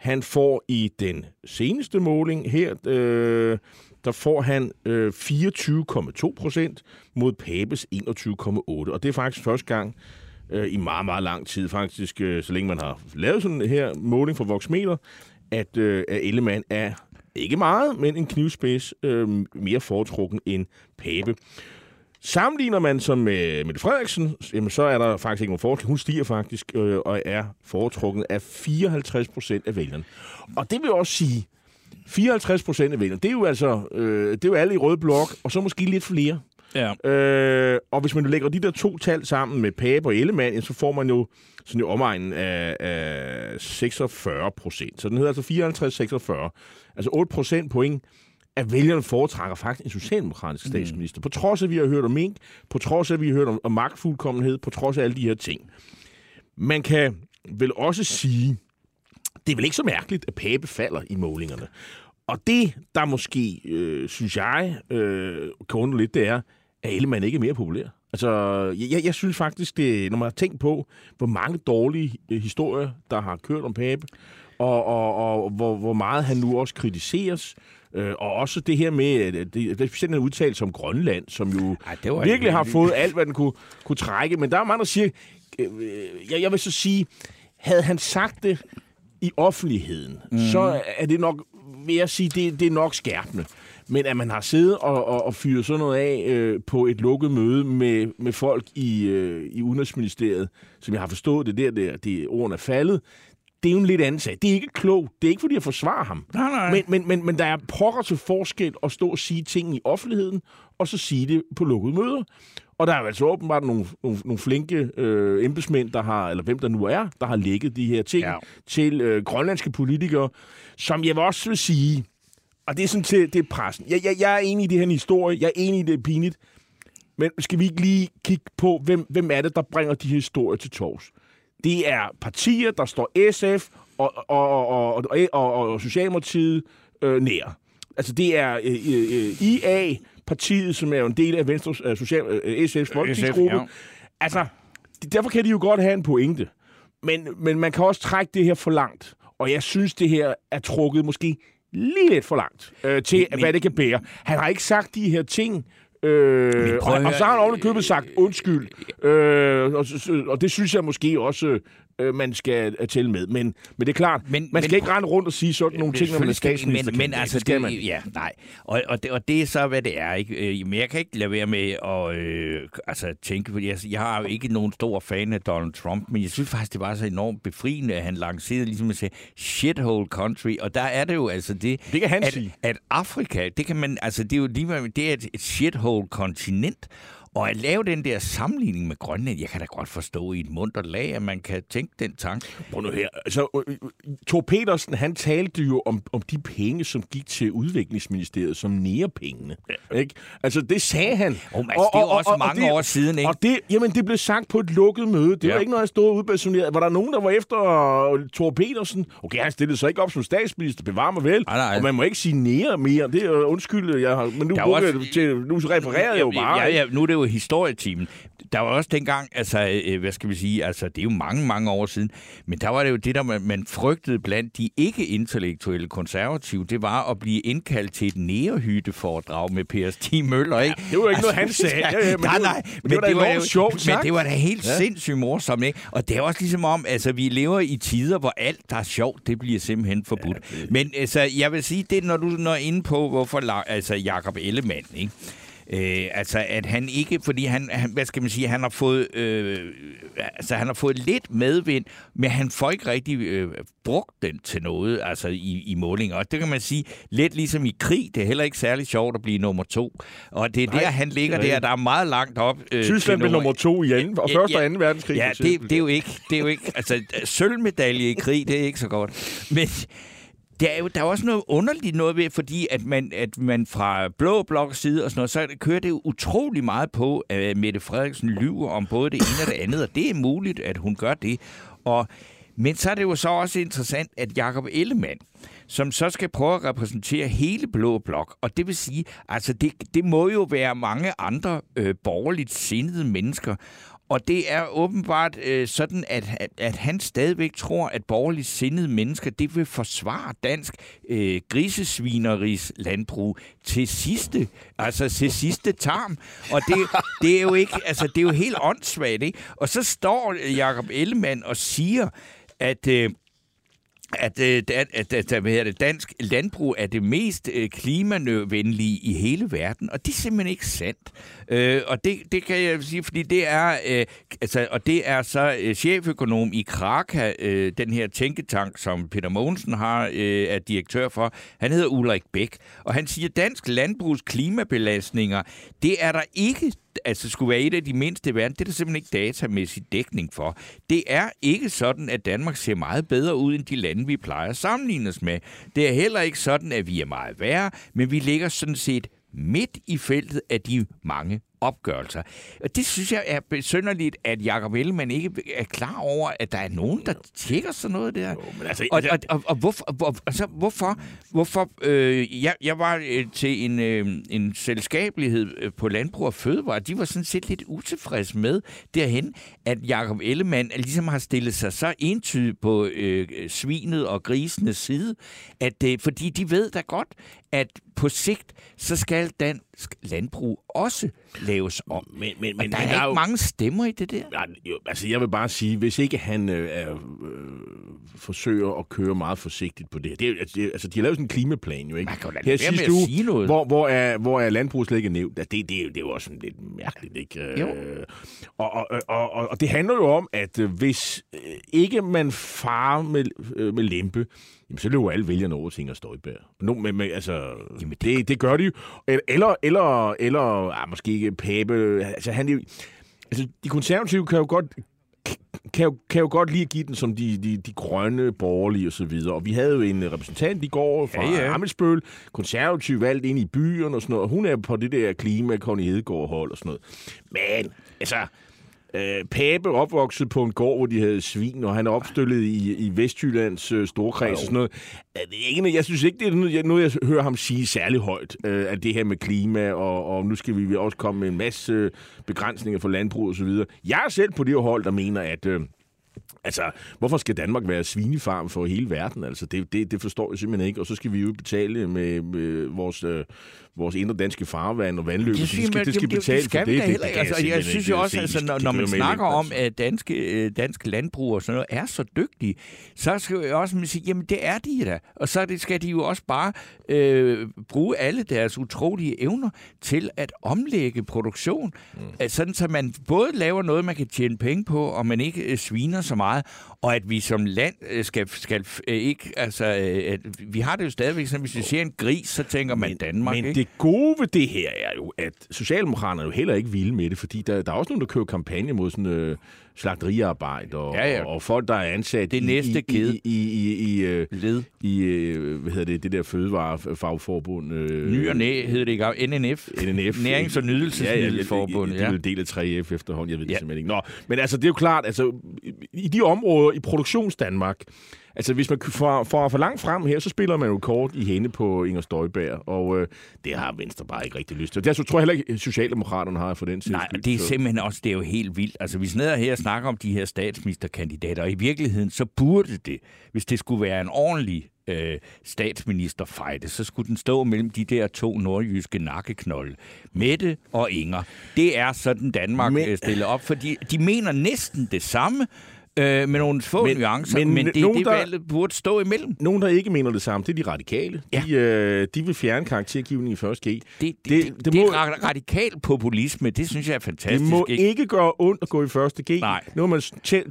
S2: han får i den seneste måling her, øh, der får han øh, 24,2 procent mod Papes 21,8. Og det er faktisk første gang øh, i meget, meget lang tid, faktisk øh, så længe man har lavet sådan her måling for Voxmeter, at, øh, at Ellemann er ikke meget, men en knivspids øh, mere foretrukken end Pape. Sammenligner man som med Mette Frederiksen, jamen så er der faktisk ikke nogen forskel. Hun stiger faktisk øh, og er foretrukken af 54 procent af vælgerne. Og det vil også sige, 54 procent af vælgerne, det er jo altså øh, det er jo alle i rød blok, og så måske lidt flere.
S1: Ja.
S2: Øh, og hvis man lægger de der to tal sammen med Pape og Ellemann, så får man jo sådan i omegnen af, af 46 procent. Så den hedder altså 54-46. Altså 8 procent point at vælgerne foretrækker faktisk en socialdemokratisk statsminister. På trods af, at vi har hørt om mink, på trods af, at vi har hørt om, om magtfuldkommenhed, på trods af alle de her ting. Man kan vel også sige, det er vel ikke så mærkeligt, at Pape falder i målingerne. Og det, der måske, øh, synes jeg, øh, kan undre lidt, det er, at Ellemann ikke er mere populær. Altså, jeg, jeg synes faktisk, det, når man har tænkt på, hvor mange dårlige øh, historier, der har kørt om Pape, og, og, og hvor, hvor meget han nu også kritiseres, øh, og også det her med, det, det er specielt en udtalelse om Grønland, som jo
S1: Ej,
S2: virkelig
S1: ikke
S2: har fået alt, hvad den kunne, kunne trække. Men der er mange, der siger, øh, jeg, jeg vil så sige, havde han sagt det i offentligheden, mm. så er det nok, vil jeg sige, det, det er nok skærpende. Men at man har siddet og, og, og fyret sådan noget af øh, på et lukket møde med, med folk i, øh, i Udenrigsministeriet, som jeg har forstået det der, der det, ordene er faldet, det er jo en lidt anden sag. Det er ikke klogt. Det er ikke, fordi jeg forsvarer ham.
S1: Nej, nej.
S2: Men, men, men, men der er pokker til forskel at stå og sige ting i offentligheden, og så sige det på lukkede møder. Og der er altså åbenbart nogle, nogle, nogle flinke øh, embedsmænd, der har, eller hvem der nu er, der har lægget de her ting
S1: Ja.
S2: til øh, grønlandske politikere, som jeg vil også vil sige, og det er sådan til det er pressen. Jeg, jeg, jeg er enig i det her historie, jeg er enig i, det er pinligt, men skal vi ikke lige kigge på, hvem, hvem er det, der bringer de her historier til tors? Det er partier, der står SF og, og, og, og, og, og, Socialdemokratiet øh, nær. Altså det er øh, øh, IA, partiet, som er jo en del af Venstres, øh, social, øh, SF's folketingsgruppe.
S1: ja.
S2: Altså, derfor kan de jo godt have en pointe. Men, men man kan også trække det her for langt. Og jeg synes, det her er trukket måske lige lidt for langt øh, til,
S1: men,
S2: hvad det kan bære. Han har ikke sagt de her ting, øh, og, og så har han
S1: høre,
S2: oven købet sagt undskyld. Øh, og, så- og det synes jeg måske også, øh, man skal øh, tælle med. Men, men det er klart,
S1: Men-
S2: man skal
S1: men
S2: ikke rende rundt og sige sådan nogle ting, når man er statsminister.
S1: Men, men altså,
S2: det skal man.
S1: Ja, nej. Og, og, det, og det er så, hvad det er. Ikke? Øh, Men jeg kan ikke lade være med at øh, altså, tænke på. Jeg, jeg har jo ikke nogen stor fan af Donald Trump, men jeg synes faktisk, det var så enormt befriende, at han lancerede ligesom at sige shithole country. Og der er det jo altså det,
S2: Det kan han
S1: at,
S2: sige.
S1: at Afrika, det kan man, altså det er jo lige, det er et, et shithole kontinent. Og at lave den der sammenligning med Grønland, jeg kan da godt forstå i et mundt lag, at man kan tænke den tanke.
S2: Prøv nu her. Altså, Thor Petersen, han talte jo om, om de penge, som gik til udviklingsministeriet som nærepengene. Ja. Ikke? Altså, det sagde han.
S1: Oh, men, altså, det er jo også mange år siden, ikke?
S2: Og det, jamen, det blev sagt på et lukket møde. Det ja. Var ikke noget, han stod udbasuneret. Var der nogen, der var efter øh, Thor Petersen? Okay, han stillede sig ikke op som statsminister. Bevar mig vel.
S1: Nej, nej.
S2: Og man må ikke sige nære mere. Det er undskyld, jeg har, men nu,
S1: Der også-
S2: jeg det til, nu refererer jeg jo bare.
S1: Ja, ja, nu er det jo historietimen. Der var også dengang, altså, øh, hvad skal vi sige, altså, det er jo mange, mange år siden, men der var det jo det, der man, man frygtede blandt de ikke-intellektuelle konservative, det var at blive indkaldt til et nærehytteforedrag med Per Stig Møller, ikke?
S2: det var jo ikke noget, han sagde. Ja, ja, men
S1: nej,
S2: det var-
S1: nej,
S2: men det var
S1: jo-
S2: sjovt
S1: Men det var da helt ja. sindssygt morsomt, ikke? Og det er også ligesom om, altså, vi lever i tider, hvor alt, der er sjovt, det bliver simpelthen forbudt. Ja, det... Men altså, jeg vil sige, det når du når inde på, hvorfor altså, Jakob Ellemann, ikke? Øh, altså, at han ikke, fordi han, han, hvad skal man sige, han har fået, øh, altså, han har fået lidt medvind, men han får ikke rigtig øh, brugt den til noget, altså i, i målinger. Og det kan man sige, lidt ligesom i krig, det er heller ikke særlig sjovt at blive nummer to. Og det er
S2: Nej,
S1: der, han ligger
S2: det er
S1: der, der er meget langt op. Øh,
S2: Tyskland blev nummer to i anden, og første
S1: ja.
S2: og anden verdenskrig.
S1: Ja, det, det, er jo ikke, det er jo ikke, altså sølvmedalje i krig, det er ikke så godt. Men det er jo, der er også noget underligt noget ved, fordi at man, at man fra Blå Blok side og sådan noget, så kører det jo utrolig meget på, at Mette Frederiksen lyver om både det ene og det andet, og det er muligt, at hun gør det. Og, men så er det jo så også interessant, at Jakob Ellemann, som så skal prøve at repræsentere hele Blå Blok, og det vil sige, altså det, det må jo være mange andre øh, borgerligt sindede mennesker, og det er åbenbart øh, sådan, at, at, at han stadigvæk tror, at borgerligt sindede mennesker, det vil forsvare dansk øh, grisesvineris landbrug til sidste, altså til sidste tarm. Og det, det er jo ikke, altså det er jo helt åndssvagt, ikke? Og så står Jakob Ellemann og siger, at... Øh, at, øh, at, at, at, at det, dansk landbrug er det mest øh, klimavenlige i hele verden, og det er simpelthen ikke sandt. Øh, og det, det kan jeg sige, fordi det er, øh, altså, og det er så øh, cheføkonom i Kraka, øh, den her tænketank, som Peter Mogensen har, øh, er direktør for. Han hedder Ulrik Bæk, og han siger, at dansk landbrugs klimabelastninger, det er der ikke altså skulle være et af de mindste i verden, det er der simpelthen ikke datamæssig dækning for. Det er ikke sådan, at Danmark ser meget bedre ud end de lande, vi plejer at sammenligne os med. Det er heller ikke sådan, at vi er meget værre, men vi ligger sådan set midt i feltet af de mange opgørelser. Og det synes jeg er besynderligt, at Jacob Ellemann ikke er klar over, at der er nogen, der tjekker sådan noget der. Jo,
S2: men altså-
S1: og, og, og, og hvorfor, hvor, altså, hvorfor, hvorfor øh, jeg, jeg var øh, til en, øh, en selskabelighed øh, på Landbrug og Fødevare, de var sådan set lidt utilfredse med derhen, at Jacob Ellemann ligesom har stillet sig så entydigt på øh, svinet og grisenes side, at øh, fordi de ved da godt, at på sigt, så skal dansk landbrug også laves om.
S2: Men, men, men
S1: der er
S2: har
S1: ikke
S2: jo-
S1: mange stemmer i det der.
S2: Ja, jo, altså jeg vil bare sige, hvis ikke han øh, er øh, forsøger at køre meget forsigtigt på det. det, er, altså, det altså, de har lavet sådan en klimaplan jo, ikke?
S1: Man kan jo
S2: Her sidste uge,
S1: sige noget.
S2: Hvor, hvor, er, hvor er landbruget slet ikke nævnt? Ja, det, det, det er jo også sådan lidt mærkeligt, ikke?
S1: Jo.
S2: Øh, Og, og, og, og, og det handler jo om, at øh, hvis øh, ikke man farer med, med lempe, jamen, så løber alle vælgerne over til Inger Støjberg. No, men, men, altså, jamen, det, det, det gør de jo. Eller, eller, eller ah, måske ikke Pape. Altså, han er altså, de konservative kan jo godt kan jo, kan jo godt lige give den som de, de, de grønne, borgerlige og så videre. Og vi havde jo en repræsentant i går fra
S1: Ja,
S2: ja,
S1: ja.
S2: ja. Amelsbøl, konservativ valgt ind i byen og sådan noget. Og hun er på det der klima, Connie Hedegaard hold og sådan noget. Men, altså, Øh, Pape opvokset på en gård, hvor de havde svin, og han er opstillet i, i Vestjyllands øh, storkreds og sådan noget. Er det ikke, jeg synes ikke, det er noget, jeg, noget, jeg hører ham sige særlig højt, øh, at det her med klima, og, og nu skal vi også komme med en masse begrænsninger for landbrug og så videre. Jeg er selv på det hold, der mener, at... Øh, Altså, hvorfor skal Danmark være svinefarm for hele verden? Altså, det, det, det forstår jeg simpelthen ikke. Og så skal vi jo betale med, med vores, øh, vores indre danske farvand og vandløb.
S1: Det, synes,
S2: skal, det skal betale
S1: det skal
S2: for det. det, det kan
S1: Altså, jeg
S2: simpelthen
S1: synes jo også,
S2: se.
S1: altså, når, når man snakker
S2: det,
S1: om,
S2: altså.
S1: at danske, øh, danske landbrug og sådan noget er så dygtige, så skal jeg også sige, jamen det er de da. Og så det- skal de jo også bare øh, bruge alle deres utrolige evner til at omlægge produktion, mm. sådan så man både laver noget, man kan tjene penge på, og man ikke øh, sviner så meget, og at vi som land øh, skal, skal øh, ikke, altså, øh, at vi har det jo stadigvæk, sådan, hvis vi ser en gris, så tænker man Danmark,
S2: Men
S1: ikke?
S2: det gode ved det her er jo, at Socialdemokraterne er jo heller ikke vilde med det, fordi der, der er også nogen, der kører kampagne mod sådan øh, slagteriarbejde og,
S1: Ja, ja.
S2: og, folk, der er ansat
S1: Det
S2: i,
S1: næste
S2: i,
S1: kæde.
S2: i, i, i, i, øh,
S1: Led.
S2: i øh, hvad hedder det, det der fødevarefagforbund. Øh,
S1: Ny og næ hedder det ikke, NNF.
S2: NNF.
S1: Nærings- og Nydelsesmiddelforbund.
S2: Ja, ja,
S1: Ja,
S2: det er jo del af 3F efterhånden, jeg ved det
S1: Ja.
S2: simpelthen ikke. Nå, men altså, det er jo klart, altså, i- de områder i produktionsdanmark, altså hvis man får, får for langt frem her, så spiller man jo kort i hende på Inger Støjberg, og øh, det har Venstre bare ikke rigtig lyst til. Det tror jeg heller ikke, Socialdemokraterne har for den side.
S1: Nej, det er simpelthen også, det er jo helt vildt. Altså, vi sidder her og snakker om de her statsministerkandidater, og i virkeligheden, så burde det, hvis det skulle være en ordentlig øh, statsministerfejde, så skulle den stå mellem de der to nordjyske nakkeknolde. Mette og Inger. Det er sådan Danmark
S2: Men-
S1: Men... stiller op, fordi de mener næsten det samme, øh, med nogle få
S2: Men-
S1: nuancer,
S2: men
S1: men, det er det,
S2: der-
S1: valget burde stå imellem.
S2: Nogen, der ikke mener det samme, det er de radikale.
S1: Ja.
S2: De, øh, de vil fjerne karaktergivning i første G.
S1: Det, det,
S2: Det-
S1: det,
S2: det
S1: det, det,
S2: må-
S1: det er ra- radikal populisme, det synes jeg er
S2: Det
S1: fantastisk.
S2: må
S1: ikke?
S2: ikke gøre ondt at gå i første G.
S1: Nej.
S2: Nu har man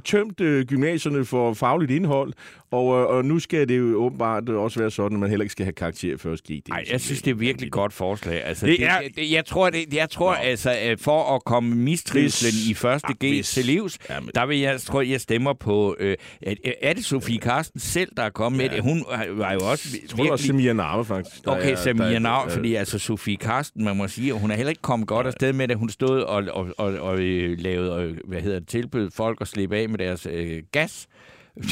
S2: tømt øh, gymnasierne for fagligt indhold, og, øh, og nu skal det jo åbenbart også være sådan, at man heller ikke skal have karakter i første G. Det er
S1: Nej,
S2: jo
S1: jeg synes, det er virkelig et godt forslag. Altså,
S2: Det
S1: det
S2: er-
S1: det, det, jeg tror, det, jeg tror altså, for at komme mistrivselen i første
S2: Ah,
S1: G
S2: hvis-
S1: til livs,
S2: Jamen.
S1: der vil jeg, tror jeg stemmer på... Øh, er, det Sofie Karsten selv, der er kommet med det? Hun var jo også
S2: Jeg tror, det var Samia Narve, faktisk. der
S1: Okay,
S2: er-
S1: Samia
S2: øh,
S1: fordi altså Sofie Karsten, man må sige, hun er heller ikke kommet godt afsted med det. Hun stod og, og, og, og øh, lavede, øh, hvad hedder det, tilbød folk at slippe af med deres øh, gas.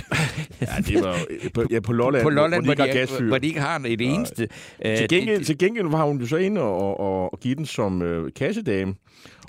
S2: Ja, det var jo- på, ja, på Lolland,
S1: På Lolland,
S2: hvor
S1: hvor
S2: de
S1: de,
S2: ikke har
S1: ikke,
S2: gasfyr.
S1: hvor de ikke har et eneste. Øh,
S2: Til gengæld, til gengæld var hun jo så inde og, og, og give den som øh, kassedame.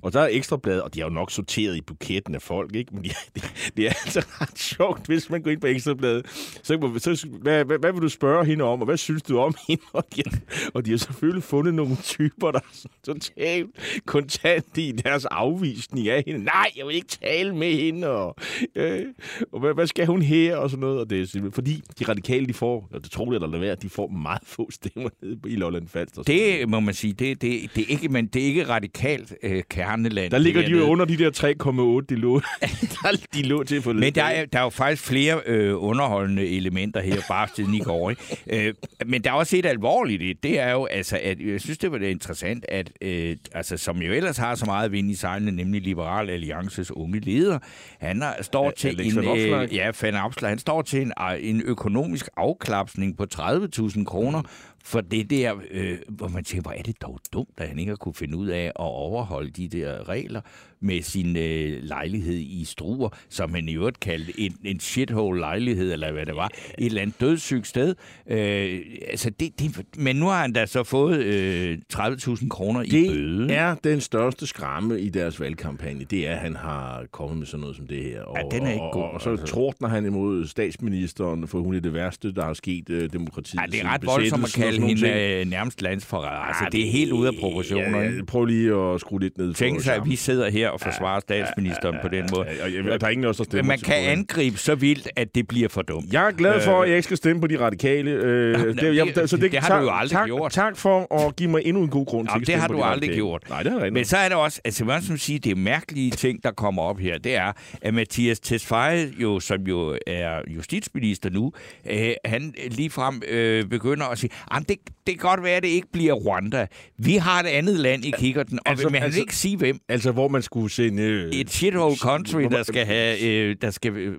S2: Og der er ekstrablad, og de er jo nok sorteret i buketten af folk, ikke? Men de, det, det er altså ret sjovt, hvis man går ind på ekstrabladet. Så, så hvad, hvad, hvad vil du spørge hende om, og hvad synes du om hende? Og de, har, og de har selvfølgelig fundet nogle typer, der er totalt kontant i deres afvisning af hende. Nej, jeg vil ikke tale med hende, og, øh, og hvad, hvad skal hun her, og sådan noget. Og det er fordi de radikale, de får, og det tror jeg, der lader være, de får meget få stemmer nede i Lolland Falster.
S1: Det må man sige, det, det, det, er, ikke, men det er ikke radikalt øh, kerneland.
S2: Der ligger de jo under de der 3,8, de lå, der, de lå til for
S1: Men der er, der er jo faktisk flere øh, underholdende elementer her, bare siden i går. Ikke? Øh, men der er også et alvorligt i det. Er jo, altså, at jeg synes, det var det interessant, at øh, altså, som jo ellers har så meget vind i sejlene, nemlig Liberal Alliances unge leder, han er, står til
S2: Alex
S1: en, øh, ja, Van Opslark, han står til en, øh, en økonomisk afklapsning på 30.000 kroner for det der, øh, hvor man tænker, hvor er det dog dumt, at han ikke har kunne finde ud af at overholde de der regler med sin øh, lejlighed i Struer, som han i øvrigt kaldte en, en shithole-lejlighed, eller hvad det var, et eller andet dødssygt sted. Øh, altså det, det, men nu har han da så fået øh, 30.000 kroner i bøde.
S2: Det er den største skræmme i deres valgkampagne. Det er, at han har kommet med sådan noget som det her. Og,
S1: Ja, den er ikke
S2: og,
S1: god,
S2: Og, og så
S1: altså.
S2: tordner han imod statsministeren, for hun er det værste, der har sket øh, demokratiet.
S1: Ja, det er ret voldsomt at kalde hende
S2: ting.
S1: øh, nærmest landsforræder. Altså, det er helt ude af proportioner.
S2: Ja, prøv lige at skrue lidt ned.
S1: Tænk sig, at vi sidder her og forsvarer statsministeren på den måde.
S2: Ja, ja, ja, der er ingen os, der
S1: man
S2: til
S1: kan angribe så vildt, at det bliver for dumt.
S2: Jeg er glad for, at jeg ikke skal stemme på de radikale. Øh,
S1: Jamen,
S2: det, jeg,
S1: det-
S2: så
S1: det har
S2: tak,
S1: du jo aldrig
S2: tak,
S1: gjort.
S2: Tak for at give mig endnu en god grund til
S1: Jamen,
S2: at
S1: det har
S2: på
S1: du aldrig
S2: radikale.
S1: gjort.
S2: Nej, det har jeg ikke.
S1: Men så er det også, altså man sige, det mærkelige ting, der kommer op her, det er, at Mathias Tesfaye, jo, som jo er justitsminister nu, øh, han ligefrem øh, begynder at sige, "Jamen, det, det kan godt være, at det ikke bliver Rwanda. Vi har et andet land i kikkerten, og
S2: Altså,
S1: men han vil
S2: altså-
S1: ikke sige hvem.
S2: Altså, hvor man skulle sende... Øh,
S1: Et shithole country, der skal, have, øh, der skal øh,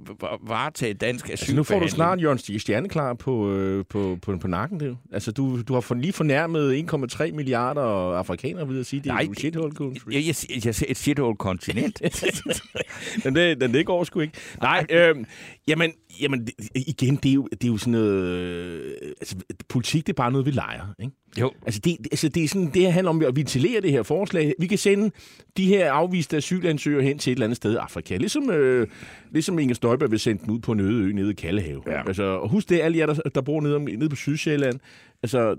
S1: varetage dansk asyl.
S2: Altså, nu får du snart Jørgen St- Stjerneklar på, øh, på, på, på nakken. Det. Altså, du, du har for, lige fornærmet 1,3 milliarder afrikanere ved at sige, det er jo shithole country.
S1: Jeg, jeg, jeg siger et shithole kontinent.
S2: den, det, den det går sgu ikke. Nej, øh, jamen, jamen det, igen, det er, jo, det er jo sådan noget... Øh, altså, politik, det er bare noget, vi leger, ikke?
S1: jo.
S2: Altså, det, altså, det er sådan, det her handler om at ventilere det her forslag. Vi kan sende de her afviste asylansøgere hen til et eller andet sted i Afrika. Ligesom, øh, ligesom Inger Støjberg vil sende dem ud på en øde ø nede i Kallehave. Ja. Altså, og husk det, alle jer, der, der bor nede, om, nede på Sydsjælland. Altså,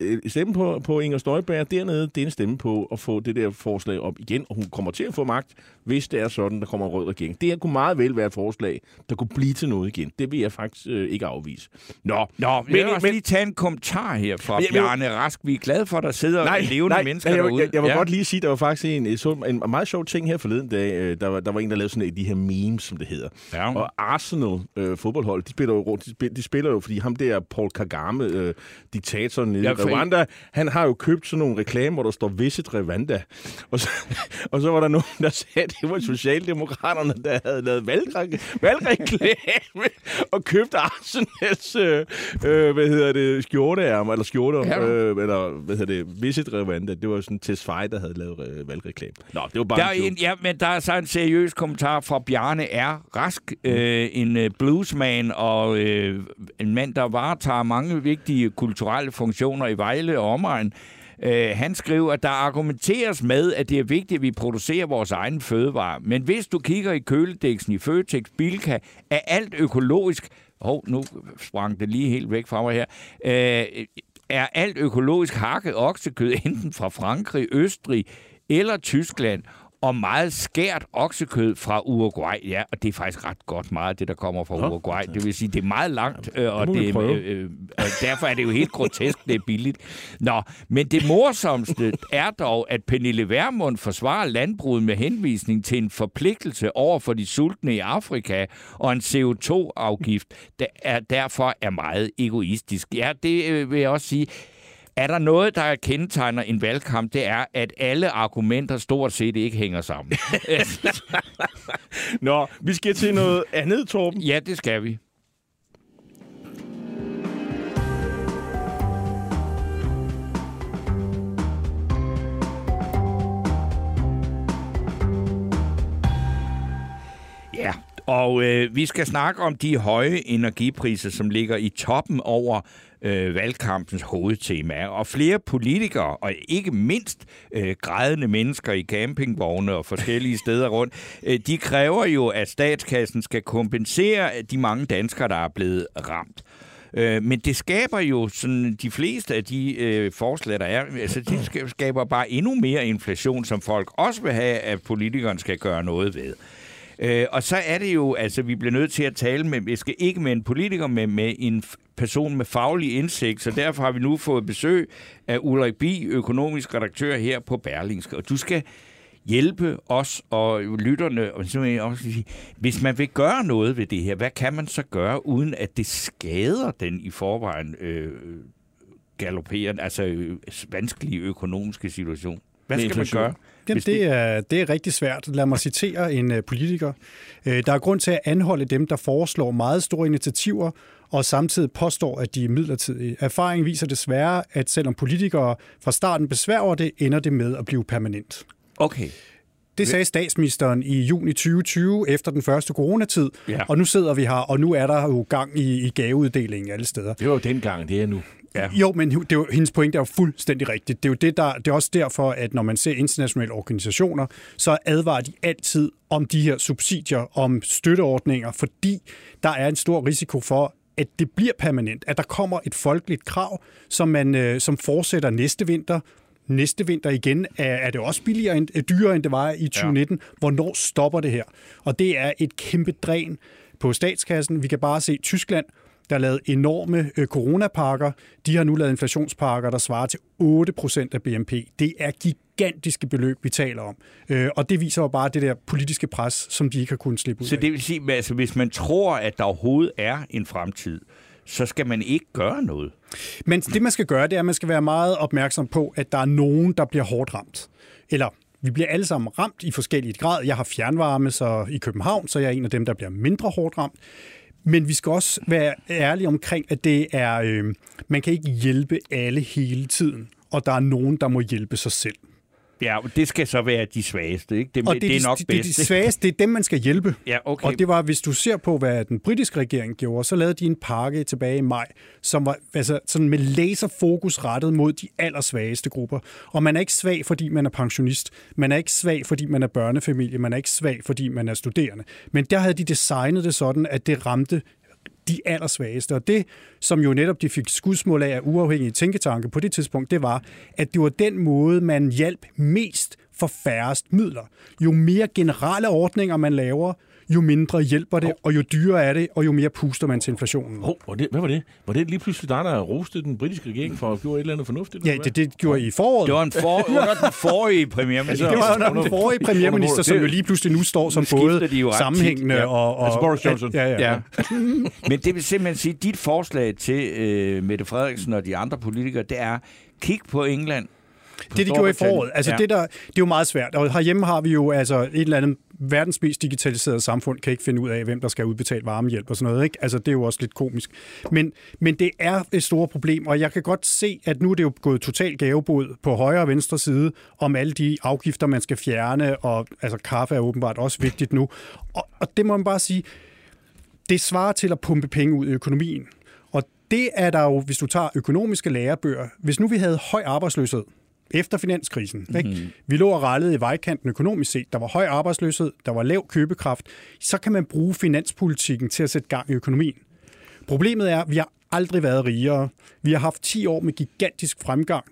S2: øh, stemme på, på Inger Støjberg dernede, det er en stemme på at få det der forslag op igen, og hun kommer til at få magt, hvis det er sådan, der kommer en rød regering. Det her kunne meget vel være et forslag, der kunne blive til noget igen. Det vil jeg faktisk øh, ikke afvise. Nå,
S1: Nå, men, jeg vil også lige tage en kommentar her fra
S2: Men jeg-
S1: Bjarne Rask. Vi er glade for, at der sidder
S2: nej,
S1: levende
S2: nej,
S1: mennesker
S2: nej, jeg,
S1: derude.
S2: Jeg, jeg vil
S1: Ja.
S2: godt lige sige, at der var faktisk en, så en meget sjov ting her forleden dag. Øh, Der var, der var en, der lavede sådan et, de her memes, som det hedder.
S1: Ja.
S2: Og Arsenal øh, fodboldhold, de spiller, jo, de, spiller, de spiller jo, fordi ham der, Paul Kagame, øh, diktatoren nede i Rwanda, han har jo købt sådan nogle reklamer, hvor der står Visit Rwanda. Og så, og så var der nogen, der at det var Socialdemokraterne, der havde lavet valgre- valgreklame og købt Arsenals, øh, øh, hvad hedder det, skjorteærmer, eller skjorter,
S1: Ja.
S2: øh, eller hvad hedder det, Visit Rwanda. Det var sådan Tesfaye, der havde lavet øh, valgreklame. Nå, det var bare
S1: Der er
S2: en
S1: en, ja, men der er så en seriøs kommentar fra Bjarne R. Rask, øh, en øh, bluesman og øh, en mand, der varetager mange vigtige kulturelle funktioner i Vejle og omegn. Øh, han skriver, at der argumenteres med, at det er vigtigt, at vi producerer vores egen fødevarer. Men hvis du kigger i køledæksen i Føtex Bilka, er alt økologisk... Hov, nu sprang det lige helt væk fra mig her. Øh, er alt økologisk hakket oksekød enten fra Frankrig, Østrig eller Tyskland, og meget skært oksekød fra Uruguay. Ja, og det er faktisk ret godt meget, det der kommer fra Uruguay. Det vil sige, det er meget langt, øh, og, det, øh, øh, og derfor er det jo helt grotesk, det er billigt. Nå, men det morsomste er dog, at Pernille Vermund forsvarer landbruget med henvisning til en forpligtelse over for de sultne i Afrika og en CO2-afgift, der er, derfor er meget egoistisk. Ja, det øh, vil jeg også sige. Er der noget, der kendetegner en valgkamp, det er, at alle argumenter stort set ikke hænger sammen.
S2: Nå, vi skal til noget andet, Torben.
S1: ja, det skal vi. Ja, og øh, vi skal snakke om de høje energipriser, som ligger i toppen over øh, valgkampens hovedtema. Og flere politikere, og ikke mindst øh, grædende mennesker i campingvogne og forskellige steder rundt, øh, de kræver jo, at statskassen skal kompensere de mange danskere, der er blevet ramt. Øh, men det skaber jo sådan de fleste af de øh, forslag, der er, altså det ska- skaber bare endnu mere inflation, som folk også vil have, at politikeren skal gøre noget ved. Øh, og så er det jo, altså vi bliver nødt til at tale med, vi skal ikke med en politiker, men med en person med faglig indsigt, så derfor har vi nu fået besøg af Ulrik Bi, økonomisk redaktør her på Berlingske. Og du skal hjælpe os og lytterne, og også sige, hvis man vil gøre noget ved det her, hvad kan man så gøre, uden at det skader den i forvejen øh, galopperende, altså øh, vanskelige økonomiske situation? Hvad skal man gøre? Hvis
S5: det er, det er rigtig svært. Lad mig citere en uh, politiker. Uh, der er grund til at anholde dem, der foreslår meget store initiativer, og samtidig påstår, at de er midlertidige. Erfaringen viser desværre, at selvom politikere fra starten besværger det, ender det med at blive permanent.
S1: Okay.
S5: Det sagde statsministeren i juni 2020 efter den første coronatid,
S1: Ja.
S5: og nu sidder vi her, og nu er der jo gang i, i gaveuddelingen alle steder.
S2: Det var jo dengang, det er nu.
S1: Ja.
S5: Jo, men det er jo, hendes pointe er jo fuldstændig rigtigt. Det er jo det, der, det er også derfor, at når man ser internationale organisationer, så advarer de altid om de her subsidier, om støtteordninger, fordi der er en stor risiko for, at det bliver permanent, at der kommer et folkeligt krav, som, man, øh, som fortsætter næste vinter, næste vinter igen, er, er det også billigere end, øh, dyrere, end det var i 2019. Ja. Hvornår stopper det her? Og det er et kæmpe dræn på statskassen. Vi kan bare se Tyskland, der lavet enorme øh, coronapakker. De har nu lavet inflationspakker, der svarer til 8% af BNP. Det er gigantiske beløb, vi taler om. Øh, og det viser jo bare det der politiske pres, som de ikke har kunnet slippe ud
S1: Så det vil sige, at altså, hvis man tror, at der overhovedet er en fremtid, så skal man ikke gøre noget.
S5: Men det, man skal gøre, det er, at man skal være meget opmærksom på, at der er nogen, der bliver hårdt ramt. Eller vi bliver alle sammen ramt i forskellige grad. Jeg har fjernvarme så i København, så jeg er en af dem, der bliver mindre hårdt ramt. Men vi skal også være ærlige omkring, at det er, øh, man kan ikke hjælpe alle hele tiden, og der er nogen, der må hjælpe sig selv.
S1: Ja, det skal så være de svageste, ikke? Det,
S5: og det,
S1: det er nok
S5: de,
S1: bedst.
S5: Det er de svageste, det er dem, man skal hjælpe.
S1: Ja, okay.
S5: Og det var, hvis du ser på, hvad den britiske regering gjorde, så lavede de en pakke tilbage i maj, som var altså, sådan med laserfokus rettet mod de allersvageste grupper. Og man er ikke svag, fordi man er pensionist. Man er ikke svag, fordi man er børnefamilie. Man er ikke svag, fordi man er studerende. Men der havde de designet det sådan, at det ramte de allersvageste. Og det, som jo netop de fik skudsmål af uafhængige tænketanke på det tidspunkt, det var, at det var den måde, man hjalp mest for færrest midler. Jo mere generelle ordninger man laver, jo mindre hjælper det, og jo dyrere er det, og jo mere puster man til inflationen.
S2: Oh, var det, hvad var det? Var det lige pludselig dig, der roste den britiske regering for at gøre et eller andet fornuftigt?
S5: Ja, det, det gjorde I i foråret.
S1: Det var en for, under den forrige premierminister.
S5: Det var under den forrige premierminister, som jo lige pludselig nu står som både sammenhængende
S1: ja.
S5: og, og...
S2: Altså Boris Johnson.
S5: Ja, ja. ja.
S1: Men det vil simpelthen sige, at dit forslag til øh, Mette Frederiksen og de andre politikere, det er, kig på England,
S5: det, de gjorde i foråret. Altså, ja. det, der, det er jo meget svært. Og herhjemme har vi jo altså et eller andet verdens mest digitaliserede samfund kan ikke finde ud af, hvem der skal udbetale varmehjælp og sådan noget. Ikke? Altså, det er jo også lidt komisk. Men, men det er et stort problem, og jeg kan godt se, at nu er det jo gået totalt gavebod på højre og venstre side om alle de afgifter, man skal fjerne, og altså, kaffe er åbenbart også vigtigt nu. Og, og det må man bare sige, det svarer til at pumpe penge ud i økonomien. Og det er der jo, hvis du tager økonomiske lærebøger, hvis nu vi havde høj arbejdsløshed, efter finanskrisen. Mm-hmm. Ikke? Vi lå og rallede i vejkanten økonomisk set. Der var høj arbejdsløshed, der var lav købekraft. Så kan man bruge finanspolitikken til at sætte gang i økonomien. Problemet er, at vi har aldrig været rigere. Vi har haft 10 år med gigantisk fremgang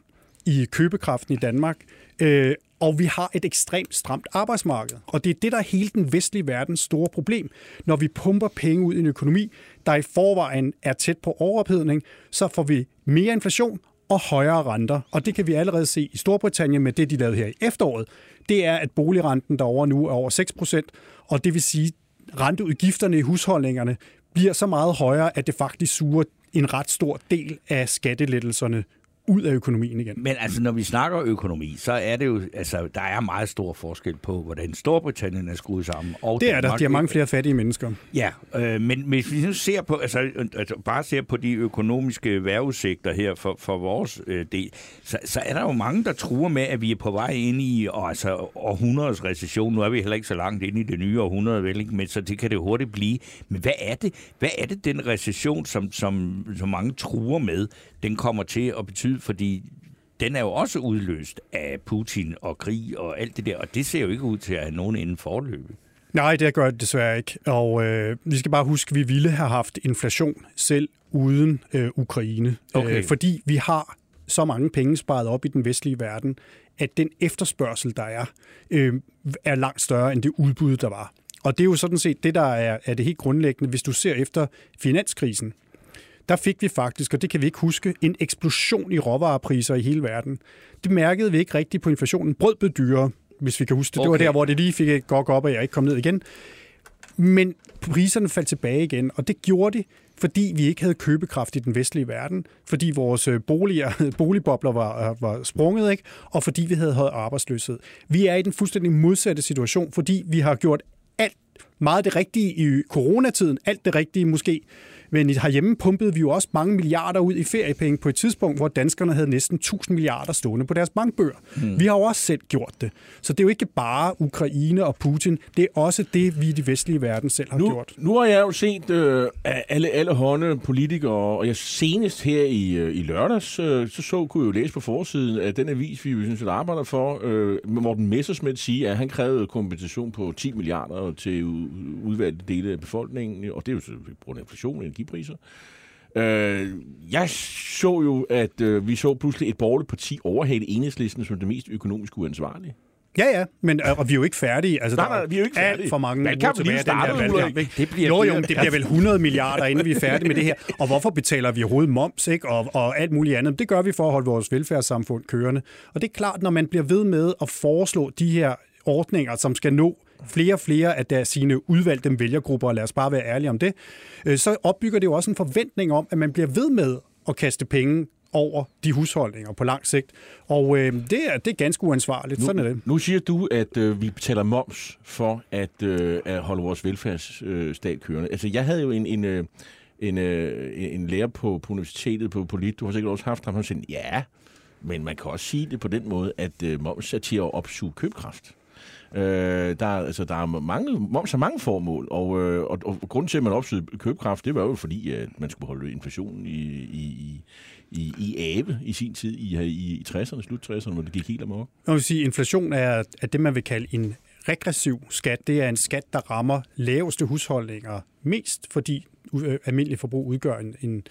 S5: i købekraften i Danmark, øh, og vi har et ekstremt stramt arbejdsmarked. Og det er det, der er hele den vestlige verdens store problem. Når vi pumper penge ud i en økonomi, der i forvejen er tæt på overophedning, så får vi mere inflation, og højere renter. Og det kan vi allerede se i Storbritannien med det, de lavede her i efteråret. Det er, at boligrenten derovre nu er over 6 procent, og det vil sige, at renteudgifterne i husholdningerne bliver så meget højere, at det faktisk suger en ret stor del af skattelettelserne ud af økonomien igen.
S1: Men altså, når vi snakker økonomi, så er det jo, altså, der er meget stor forskel på, hvordan Storbritannien er skruet sammen. Og
S5: det er der. De har mange flere fattige mennesker.
S1: Ja, øh, men hvis vi nu ser på, altså, altså, bare ser på de økonomiske vejrudsigter her for, for vores øh, del, så, så er der jo mange, der truer med, at vi er på vej ind i og, altså, århundredets recession. Nu er vi heller ikke så langt ind i det nye århundrede, vel, ikke? men så det kan det hurtigt blive. Men hvad er det, hvad er det den recession, som, som, som mange truer med, den kommer til at betyde, fordi den er jo også udløst af Putin og krig og alt det der, og det ser jo ikke ud til at have nogen inden forløbet.
S5: Nej, det gør det desværre ikke. Og øh, vi skal bare huske, at vi ville have haft inflation selv uden øh, Ukraine.
S1: Okay.
S5: Øh, fordi vi har så mange penge sparet op i den vestlige verden, at den efterspørgsel, der er, øh, er langt større end det udbud, der var. Og det er jo sådan set det, der er, er det helt grundlæggende. Hvis du ser efter finanskrisen, der fik vi faktisk, og det kan vi ikke huske, en eksplosion i råvarepriser i hele verden. Det mærkede vi ikke rigtigt på inflationen. Brød blev dyrere, hvis vi kan huske det. Okay. Det var der, hvor det lige fik et gok op, og jeg ikke kom ned igen. Men priserne faldt tilbage igen, og det gjorde de, fordi vi ikke havde købekraft i den vestlige verden, fordi vores øh, boliger, boligbobler var, øh, var sprunget, ikke? og fordi vi havde høj arbejdsløshed. Vi er i den fuldstændig modsatte situation, fordi vi har gjort alt meget det rigtige i coronatiden, alt det rigtige måske, men herhjemme pumpede vi jo også mange milliarder ud i feriepenge på et tidspunkt, hvor danskerne havde næsten 1000 milliarder stående på deres bankbøger. Mm. Vi har jo også selv gjort det. Så det er jo ikke bare Ukraine og Putin, det er også det, vi i de vestlige verden selv har
S2: nu,
S5: gjort.
S2: Nu har jeg jo set øh, alle, alle hånde politikere, og jeg senest her i, øh, i lørdags, øh, så, så kunne jeg jo læse på forsiden af den avis, vi jo synes, at arbejder for, øh, Morten Messersmith siger, at han krævede kompensation på 10 milliarder til udvalgte dele af befolkningen, og det er jo på grund af inflation, energipriser. Øh, jeg så jo, at øh, vi så pludselig et borgerligt parti overhale enhedslisten som det mest økonomisk uansvarlige.
S5: Ja, ja, men øh, og vi er jo ikke færdige. Altså,
S2: Nej,
S5: der er
S2: nej, vi er jo ikke
S5: alt
S2: færdige.
S5: for mange
S2: Valgkampen
S5: uger
S2: lige
S5: af den her
S2: startet,
S5: valgkamp, ikke?
S1: Det bliver
S5: jo, jo, det bliver vel 100 milliarder, inden vi er færdige med det her. Og hvorfor betaler vi overhovedet moms, ikke? Og, og alt muligt andet? Det gør vi for at holde vores velfærdssamfund kørende. Og det er klart, når man bliver ved med at foreslå de her ordninger, som skal nå flere og flere af deres sine udvalgte vælgergrupper, og lad os bare være ærlige om det, øh, så opbygger det jo også en forventning om, at man bliver ved med at kaste penge over de husholdninger på lang sigt. Og øh, det, er, det er ganske uansvarligt. Sådan er det.
S2: Nu siger du, at øh, vi betaler moms for at, øh, at holde vores velfærdsstat kørende. Altså, jeg havde jo en, en, øh, en, øh, en lærer på, på universitetet på Polit. Du har sikkert også haft ham. Han sagde, ja, men man kan også sige det på den måde, at øh, moms er til at opsuge købekraft. Øh, der, altså, der er mange, moms har mange formål, og, øh, og, og grunden til, at man opsøgte købekraft, det var jo fordi, at man skulle holde inflationen i, i, i, i, i ave i sin tid, i, i, i 60'erne, slut 60'erne, hvor det gik helt amok.
S5: Jeg vil sige, inflation er, er det, man vil kalde en regressiv skat. Det er en skat, der rammer laveste husholdninger mest, fordi øh, almindelig forbrug udgør en, en,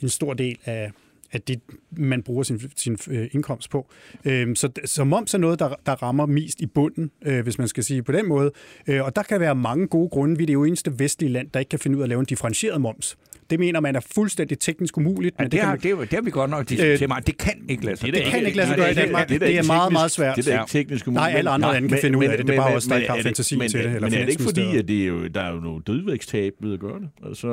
S5: en stor del af, at det, man bruger sin, sin øh, indkomst på. Øhm, så, så moms er noget, der, der rammer mest i bunden, øh, hvis man skal sige på den måde. Øh, og der kan være mange gode grunde. Vi er det jo eneste vestlige land, der ikke kan finde ud af at lave en differentieret moms. Det mener man er fuldstændig teknisk umuligt.
S1: Ja,
S5: Men
S1: det,
S5: kan
S1: har,
S5: man,
S1: det, har- det har vi godt nok diskuteret meget. Det kan ikke lade sig
S5: det kan ikke lade sig gøre i
S1: det-
S5: Danmark.
S2: da
S5: Det er meget, meget svært.
S2: Det er ikke teknisk umuligt.
S5: Nej, alle andre lande kan finde ud af det. Det er bare os, der ikke har
S2: men-
S5: fantasi til det,
S2: Men er det ikke fordi, at det er jo, der er jo noget dødvægtstab ved at gøre det? Altså,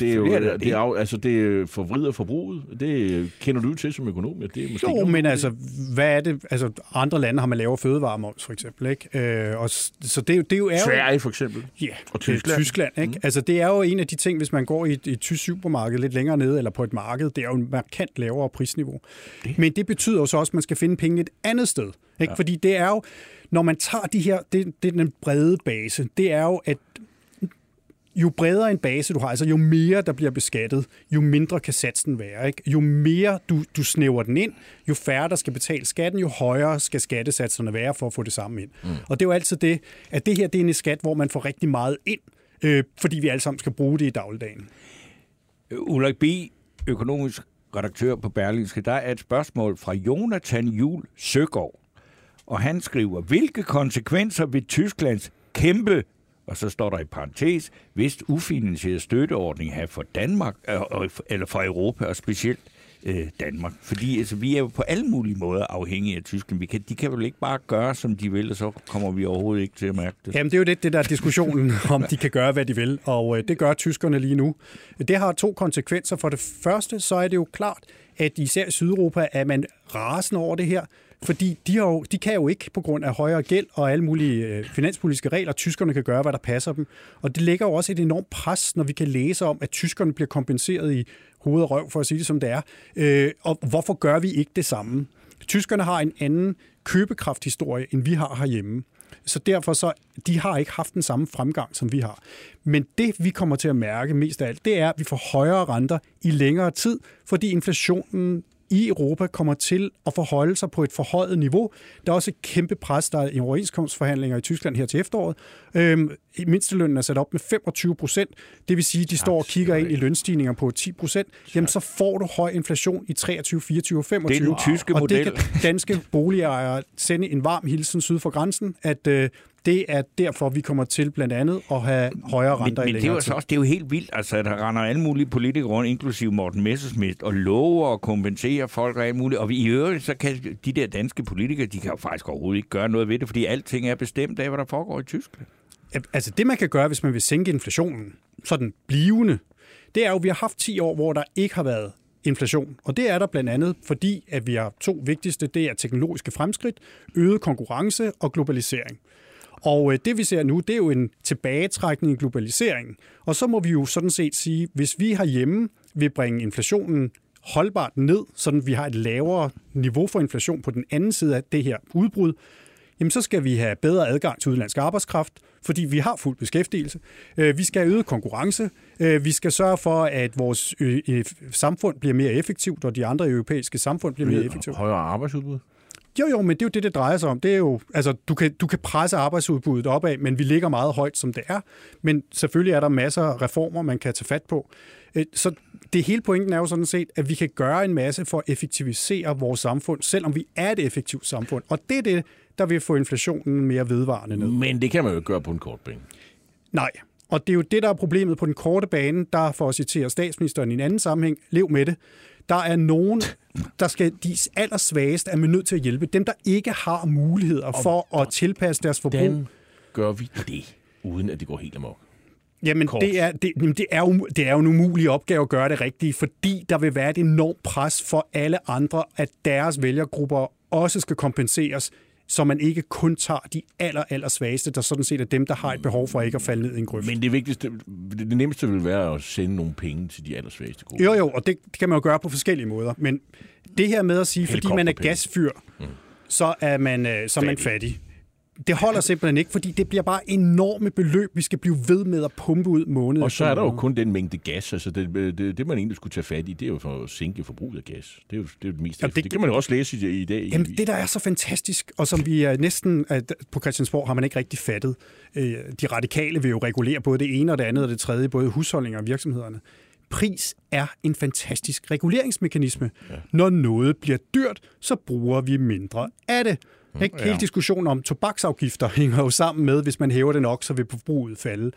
S2: det er jo,
S1: er
S2: det, er, altså, det forvrider forbruget. Det kender du til som økonom. Det er måske
S5: Jo, men altså, hvad er det? Altså, andre lande har man lavere fødevaremoms, for eksempel, ikke? Øh, og, så det, er jo- det er jo... er
S2: Sverige for eksempel.
S5: Ja,
S2: Og Tyskland.
S5: Tyskland ikke? Mm. Altså, det er jo en af de ting, hvis man går i et, et tysk supermarked lidt længere nede, eller på et marked, det er jo en markant lavere prisniveau. Det. Men det betyder jo så også, at man skal finde penge et andet sted. Ikke? Ja. Fordi det er jo, når man tager de her, det, det er den brede base, det er jo, at jo bredere en base du har, altså jo mere der bliver beskattet, jo mindre kan satsen være. Ikke? Jo mere du, du snæver den ind, jo færre der skal betale skatten, jo højere skal skattesatserne være for at få det samme ind. Mm. Og det er jo altid det, at det her det er en skat, hvor man får rigtig meget ind, øh, fordi vi alle sammen skal bruge det i dagligdagen.
S1: Øh, Ulrik B., økonomisk redaktør på Berlingske, der er et spørgsmål fra Jonathan Jul Søgaard. Og han skriver, hvilke konsekvenser vil Tysklands kæmpe, og så står der i parentes, hvis ufinansieret støtteordning have for Danmark, øh, eller for Europa, og specielt øh, Danmark. Fordi altså, vi er jo på alle mulige måder afhængige af Tyskland. Vi kan, de kan vel ikke bare gøre, som de vil, og så kommer vi overhovedet ikke til at mærke det.
S5: Jamen, det er jo lidt det der diskussionen, om de kan gøre, hvad de vil, og øh, det gør tyskerne lige nu. Det har to konsekvenser. For det første, så er det jo klart, at især i Sydeuropa er man rasende over det her, fordi de, har jo, de kan jo ikke på grund af højere gæld og alle mulige øh, finanspolitiske regler, tyskerne kan gøre, hvad der passer dem. Og det lægger jo også et enormt pres, når vi kan læse om, at tyskerne bliver kompenseret i hoved og røv, for at sige det som det er. Øh, og hvorfor gør vi ikke det samme? Tyskerne har en anden købekrafthistorie, end vi har herhjemme. Så derfor så, de har ikke haft den samme fremgang, som vi har. Men det, vi kommer til at mærke mest af alt, det er, at vi får højere renter i længere tid, fordi inflationen i Europa kommer til at forholde sig på et forhøjet niveau. Der er også et kæmpe pres, der er i overenskomstforhandlinger i Tyskland her til efteråret. Øhm, mindstelønnen er sat op med 25 procent. Det vil sige, at de står og kigger ind i lønstigninger på 10 procent. Jamen, så får du høj inflation i 23, 24 og 25.
S1: Det er den tyske
S5: og
S1: model.
S5: det kan danske boligejere sende en varm hilsen syd for grænsen, at øh, det er derfor, vi kommer til blandt andet at have højere
S1: Men,
S5: renter
S1: men
S5: i
S1: det er
S5: længere
S1: jo
S5: tid.
S1: så også det er jo helt vildt, altså, at der render alle mulige politikere rundt, inklusive Morten Messerschmidt, og lover og kompenserer folk og alt muligt. Og i øvrigt, så kan de der danske politikere, de kan jo faktisk overhovedet ikke gøre noget ved det, fordi alting er bestemt af, hvad der foregår i Tyskland.
S5: Altså det, man kan gøre, hvis man vil sænke inflationen, sådan blivende, det er jo, at vi har haft 10 år, hvor der ikke har været inflation. Og det er der blandt andet, fordi at vi har to vigtigste, det er teknologiske fremskridt, øget konkurrence og globalisering. Og øh, det vi ser nu, det er jo en tilbagetrækning i globaliseringen. Og så må vi jo sådan set sige, hvis vi herhjemme vil bringe inflationen holdbart ned, sådan vi har et lavere niveau for inflation på den anden side af det her udbrud, jamen så skal vi have bedre adgang til udenlandsk arbejdskraft, fordi vi har fuld beskæftigelse. Øh, Vi skal have øget konkurrence. Øh, Vi skal sørge for, at vores øh, øh, samfund bliver mere effektivt, og de andre europæiske samfund bliver mere effektive.
S2: Højere arbejdsudbud.
S5: Jo, jo, men det er jo det, det drejer sig om. Det er jo, altså, du, kan, du kan presse arbejdsudbuddet opad, men vi ligger meget højt, som det er. Men selvfølgelig er der masser af reformer, man kan tage fat på. Øh, så det hele pointen er jo sådan set, at vi kan gøre en masse for at effektivisere vores samfund, selvom vi er et effektivt samfund. Og det er det, der vil få inflationen mere vedvarende ned.
S2: Men det kan man jo gøre på en kort bane.
S5: Nej, og det er jo det, der er problemet på den korte bane. Der, for at citere statsministeren i en anden sammenhæng, lev med det. Der er nogen, der skal, de allersvageste er man nødt til at hjælpe. Dem, der ikke har muligheder for at tilpasse deres forbrug.
S2: Hvordan gør vi det, uden at det går helt amok?
S5: Jamen,
S2: Kort.
S5: det er, det, det, er jo, det er jo en umulig opgave at gøre det rigtigt, fordi der vil være et enormt pres for alle andre, at deres vælgergrupper også skal kompenseres, så man ikke kun tager de aller, aller svageste, der sådan set er dem, der har et behov for ikke at falde ned i en grøft.
S2: Men det vigtigste, det nemmeste vil være at sende nogle penge til de allersvageste grupper.
S5: Jo, jo, og det, det kan man jo gøre på forskellige måder. Men det her med at sige, fordi man er gasfyr, så er man, øh, så er man fattig. Det holder simpelthen ikke, fordi det bliver bare enorme beløb, vi skal blive ved med at pumpe ud måned
S2: Og så er der jo kun den mængde gas. Altså det, det, det, man egentlig skulle tage fat i, det er jo for at sænke forbruget af gas. Det er jo det, er det mest.
S5: Jamen,
S2: det,
S5: det-
S2: kan man jo også læse i, i dag. i-
S5: Jamen, det, der er så fantastisk, og som vi er næsten at på Christiansborg har man ikke rigtig fattet. Øh, De radikale vil jo regulere både det ene og det andet og det tredje, både husholdninger og virksomhederne. Pris er en fantastisk reguleringsmekanisme. Ja. Når noget bliver dyrt, så bruger vi mindre af det. Ikke? Hele diskussionen om tobaksafgifter hænger jo sammen med, hvis man hæver det nok, så vil forbruget falde.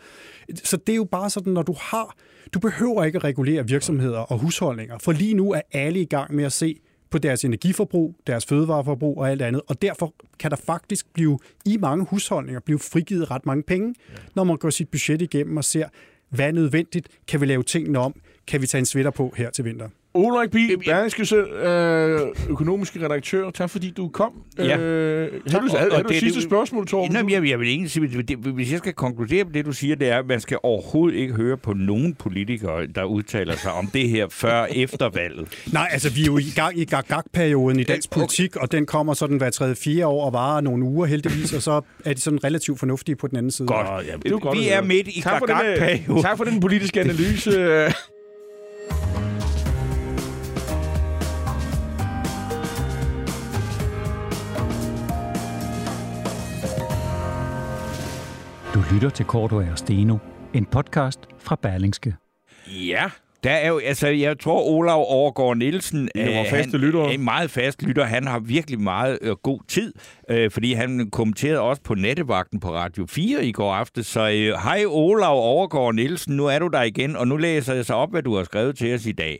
S5: Så det er jo bare sådan, når du har... Du behøver ikke at regulere virksomheder og husholdninger, for lige nu er alle i gang med at se på deres energiforbrug, deres fødevareforbrug og alt andet. Og derfor kan der faktisk blive i mange husholdninger blive frigivet ret mange penge, når man går sit budget igennem og ser, hvad er nødvendigt? Kan vi lave tingene om? Kan vi tage en sweater på her til vinter?
S2: Ulrik Bi, Berlingske Sø, øh, økonomiske redaktør. Tak fordi du kom.
S1: Ja.
S2: Øh,
S1: Tak.
S2: har du,
S1: Og- og
S2: du
S1: det-
S2: sidste
S1: det-
S2: spørgsmål, Torben?
S1: Nå, men jeg, jeg vil egentlig sige, det, hvis jeg skal konkludere på det, du siger, det er, at man skal overhovedet ikke høre på nogen politikere, der udtaler sig om det her før efter valget.
S5: Nej, altså vi er jo i gang i gag-gag-perioden i dansk politik, og den kommer sådan hver tredje fire år og varer nogle uger heldigvis, og så er de sådan relativt fornuftige på den anden side.
S1: Godt.
S2: Jamen, det er jo godt
S1: Vi er midt i
S2: øh,
S1: gag-gag-perioden.
S2: tak for den politiske analyse.
S6: Lytter til Korto og Steno, en podcast fra Berlingske.
S1: Ja, der er jo, altså, jeg tror, Olav Overgaard Nielsen
S2: vores
S1: øh,
S2: faste
S1: han
S2: lyttere.
S1: er en meget fast lytter. Han har virkelig meget øh, god tid, øh, fordi han kommenterede også på nattevagten på Radio 4 i går aftes. Så øh, hej Olav Overgaard Nielsen, nu er du der igen, og nu læser jeg så op, hvad du har skrevet til os i dag.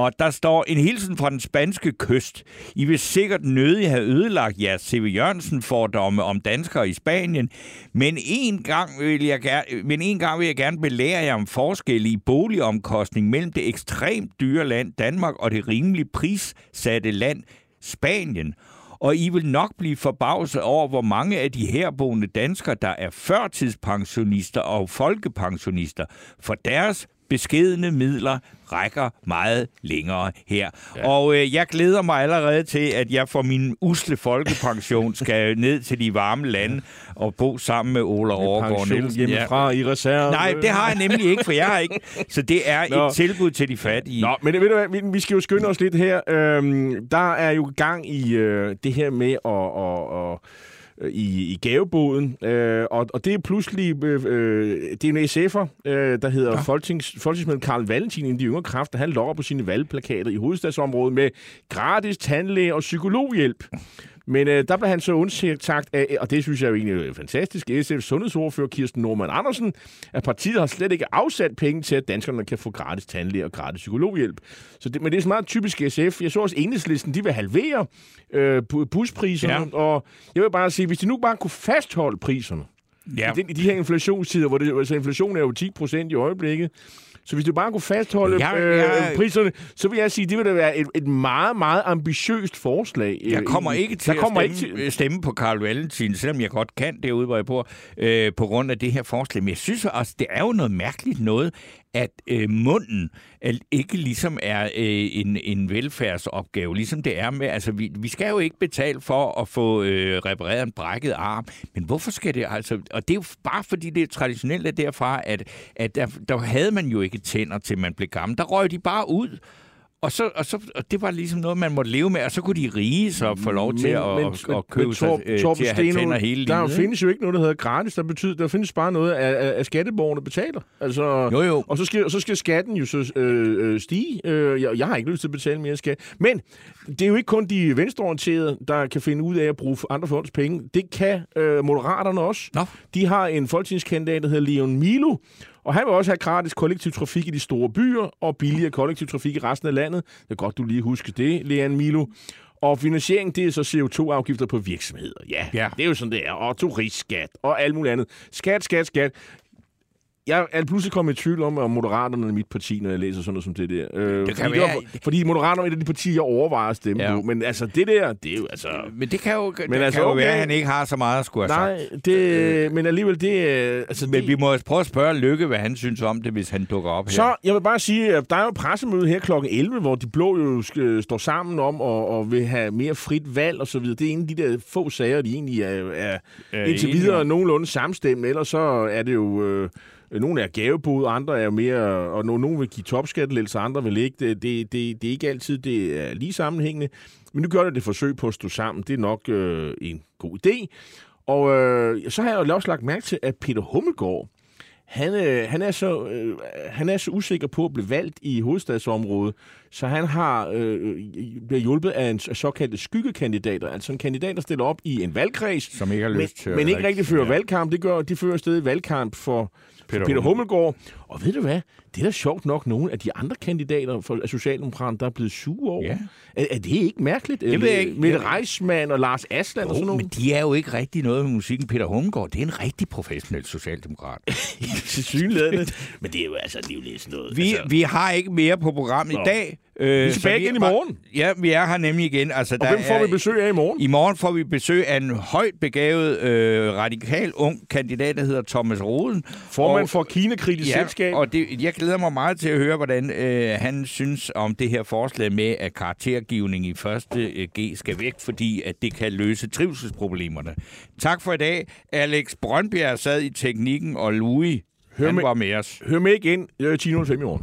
S1: Og der står en hilsen fra den spanske kyst. I vil sikkert nødig have ødelagt jeres C.V. Jørgensen-fordomme om danskere i Spanien, men en gang vil jeg gerne, men en gang vil jeg gerne belære jer om forskel i boligomkostning mellem det ekstremt dyre land Danmark og det rimelig prissatte land Spanien. Og I vil nok blive forbavset over, hvor mange af de herboende danskere, der er førtidspensionister og folkepensionister, for deres beskedende midler rækker meget længere her. Ja. Og øh, jeg glæder mig allerede til, at jeg for min usle folkepension skal ned til de varme lande og bo sammen med Ola Overgaard Nielsen. Ja.
S2: hjemmefra i reserve.
S1: Nej, det har jeg nemlig ikke, for jeg har ikke. Så det er
S2: Nå.
S1: et tilbud til de fattige.
S2: Nå, men ved du hvad, vi, vi skal jo skynde os lidt her. Øhm, der er jo gang i øh, det her med at... at, at i, i gaveboden, øh, og, og det er pludselig, øh, øh, det er en SF'er, øh, der hedder ja. Folketings, folketingsmedlem Karl Valentin, en af de yngre kræfter, han lokker på sine valgplakater i hovedstadsområdet med gratis tandlæge og psykologhjælp. Men øh, der blev han så undsagt af, og det synes jeg jo egentlig er fantastisk, SF's sundhedsordfører Kirsten Norman Andersen, at partiet har slet ikke afsat penge til, at danskerne kan få gratis tandlæge og gratis psykologhjælp. Så det, men det er så meget typisk SF. Jeg så også enhedslisten, de vil halvere øh, bu- buspriserne,
S1: Ja.
S2: og jeg vil bare sige, hvis de nu bare kunne fastholde priserne,
S1: Ja.
S2: i, de her inflationstider, hvor det, altså inflationen er jo 10 procent i øjeblikket, så hvis du bare kunne fastholde
S1: Jeg-
S2: øh,
S1: jeg-
S2: priserne, så vil jeg sige, det vil da være et, et meget, meget ambitiøst forslag. øh,
S1: Jeg kommer
S2: i-
S1: ikke til
S2: kommer
S1: at
S2: ikke
S1: stemme,
S2: til,
S1: til... stemme på Karl Valentin, selvom jeg godt kan derude, hvor jeg bor, øh, på grund af det her forslag. Men jeg synes også, det er jo noget mærkeligt noget, at øh, munden ikke ligesom er øh, en, en velfærdsopgave, ligesom det er med, altså vi, vi skal jo ikke betale for at få øh, repareret en brækket arm, men hvorfor skal det altså, og det er jo bare fordi det er traditionelt er derfra, at, at der, der havde man jo ikke tænder til man blev gammel, der røg de bare ud, og, så, og, så, og det var ligesom noget, man måtte leve med, og så kunne de rige så få lov til at, men, at, at købe sig
S2: Torb,
S1: øh, til at have tænder hele
S2: Der
S1: livet.
S2: findes jo ikke noget, der hedder gratis. Der, betyder, der findes bare noget, at, at, at skatteborgerne betaler. Altså,
S1: Jo, jo.
S2: Og så skal, så skal skatten jo så øh, øh, stige. Øh, jeg, jeg har ikke lyst til at betale mere skat. Men det er jo ikke kun de venstreorienterede, der kan finde ud af at bruge andre folks penge. Det kan øh, moderaterne også.
S1: Nå.
S2: De har en folketingskandidat, der hedder Leon Milo, og han vil også have gratis kollektiv trafik i de store byer og billigere kollektiv trafik i resten af landet. Det er godt, du lige husker det, Leon Milo. Og finansiering, det er så CO2-afgifter på virksomheder. Ja,
S1: Ja.
S2: ja, det er jo sådan, det er. Og turistskat og alt muligt andet. Skat, skat, skat. Jeg er pludselig kommet i tvivl om, om Moderaterne er mit parti, når jeg læser sådan noget som det der. Øh,
S1: Det kan
S2: fordi,
S1: være-
S2: var- fordi Moderaterne er et af de partier, jeg overvejer at stemme
S1: Ja.
S2: på. Men altså, det der, det er jo altså...
S1: Men det kan jo, men det
S2: altså,
S1: kan jo
S2: okay.
S1: være, at han ikke har så meget at skulle have
S2: Nej,
S1: sagt.
S2: det, men alligevel, det er... Altså,
S1: Men
S2: det,
S1: vi må prøve at spørge Lykke, hvad han synes om det, hvis han dukker op her.
S2: Så, jeg vil bare sige, at der er jo pressemøde her kl. 11, hvor de blå jo skal, står sammen om og, og vil have mere frit valg og så videre. Det er en af de der få sager, de egentlig er, er,
S1: Er
S2: indtil videre
S1: om.
S2: nogenlunde samstemmende. Ellers så er det jo... Øh, nogle er gavebud, andre er mere... Og no- nogle vil give topskattelettelser, andre vil ikke. Det, det, det, det er ikke altid det er lige sammenhængende. Men nu gør det det forsøg på at stå sammen. Det er nok øh, en god idé. Og øh, så har jeg jo også lagt mærke til, at Peter Hummelgaard, han, øh, han, er så, øh, han er så usikker på at blive valgt i hovedstadsområdet, så han har øh, bliver hjulpet af en såkaldte skyggekandidater, altså en kandidat, der stiller op i en valgkreds,
S1: Som ikke har
S2: men,
S1: lyst til at
S2: men ikke
S1: rigtig-
S2: rigtig fører
S1: ja.
S2: valgkamp. Det gør, de fører stadig valgkamp for
S1: Peter
S2: Peter, Hummelgaard. Og ved du hvad? Det er da sjovt nok nogle af de andre kandidater for Socialdemokraterne, der er blevet sure over.
S1: Ja.
S2: Er, er det ikke mærkeligt?
S1: Det ved jeg ikke.
S2: Mette Reismann og Lars Asland og sådan
S1: Jo,
S2: noget.
S1: men de er jo ikke rigtig noget med musikken. Peter Hummelgaard, det er en rigtig professionel socialdemokrat.
S2: til synligheden. men det er jo altså det er jo lidt sådan noget.
S1: Vi,
S2: altså,
S1: vi har ikke mere på programmet
S2: Nå.
S1: i dag. Øh,
S2: Vi er tilbage igen i morgen.
S1: Ja, vi er her nemlig igen. Altså,
S2: og hvem får vi besøg af i morgen?
S1: I morgen får vi besøg af en højt begavet, øh, radikal ung kandidat, der hedder Thomas Roden.
S2: Formand
S1: Og-
S2: for Kina-kritisk
S1: Ja,
S2: selskab.
S1: og det, jeg glæder mig meget til at høre, hvordan øh, han synes om det her forslag med, at karaktergivning i første øh, G skal væk, fordi at det kan løse trivselsproblemerne. Tak for i dag. Alex Brøndbjerg sad i teknikken, og Louis,
S2: Hør
S1: han
S2: med-
S1: var med os.
S2: Hør med igen øh, 10.05 i morgen.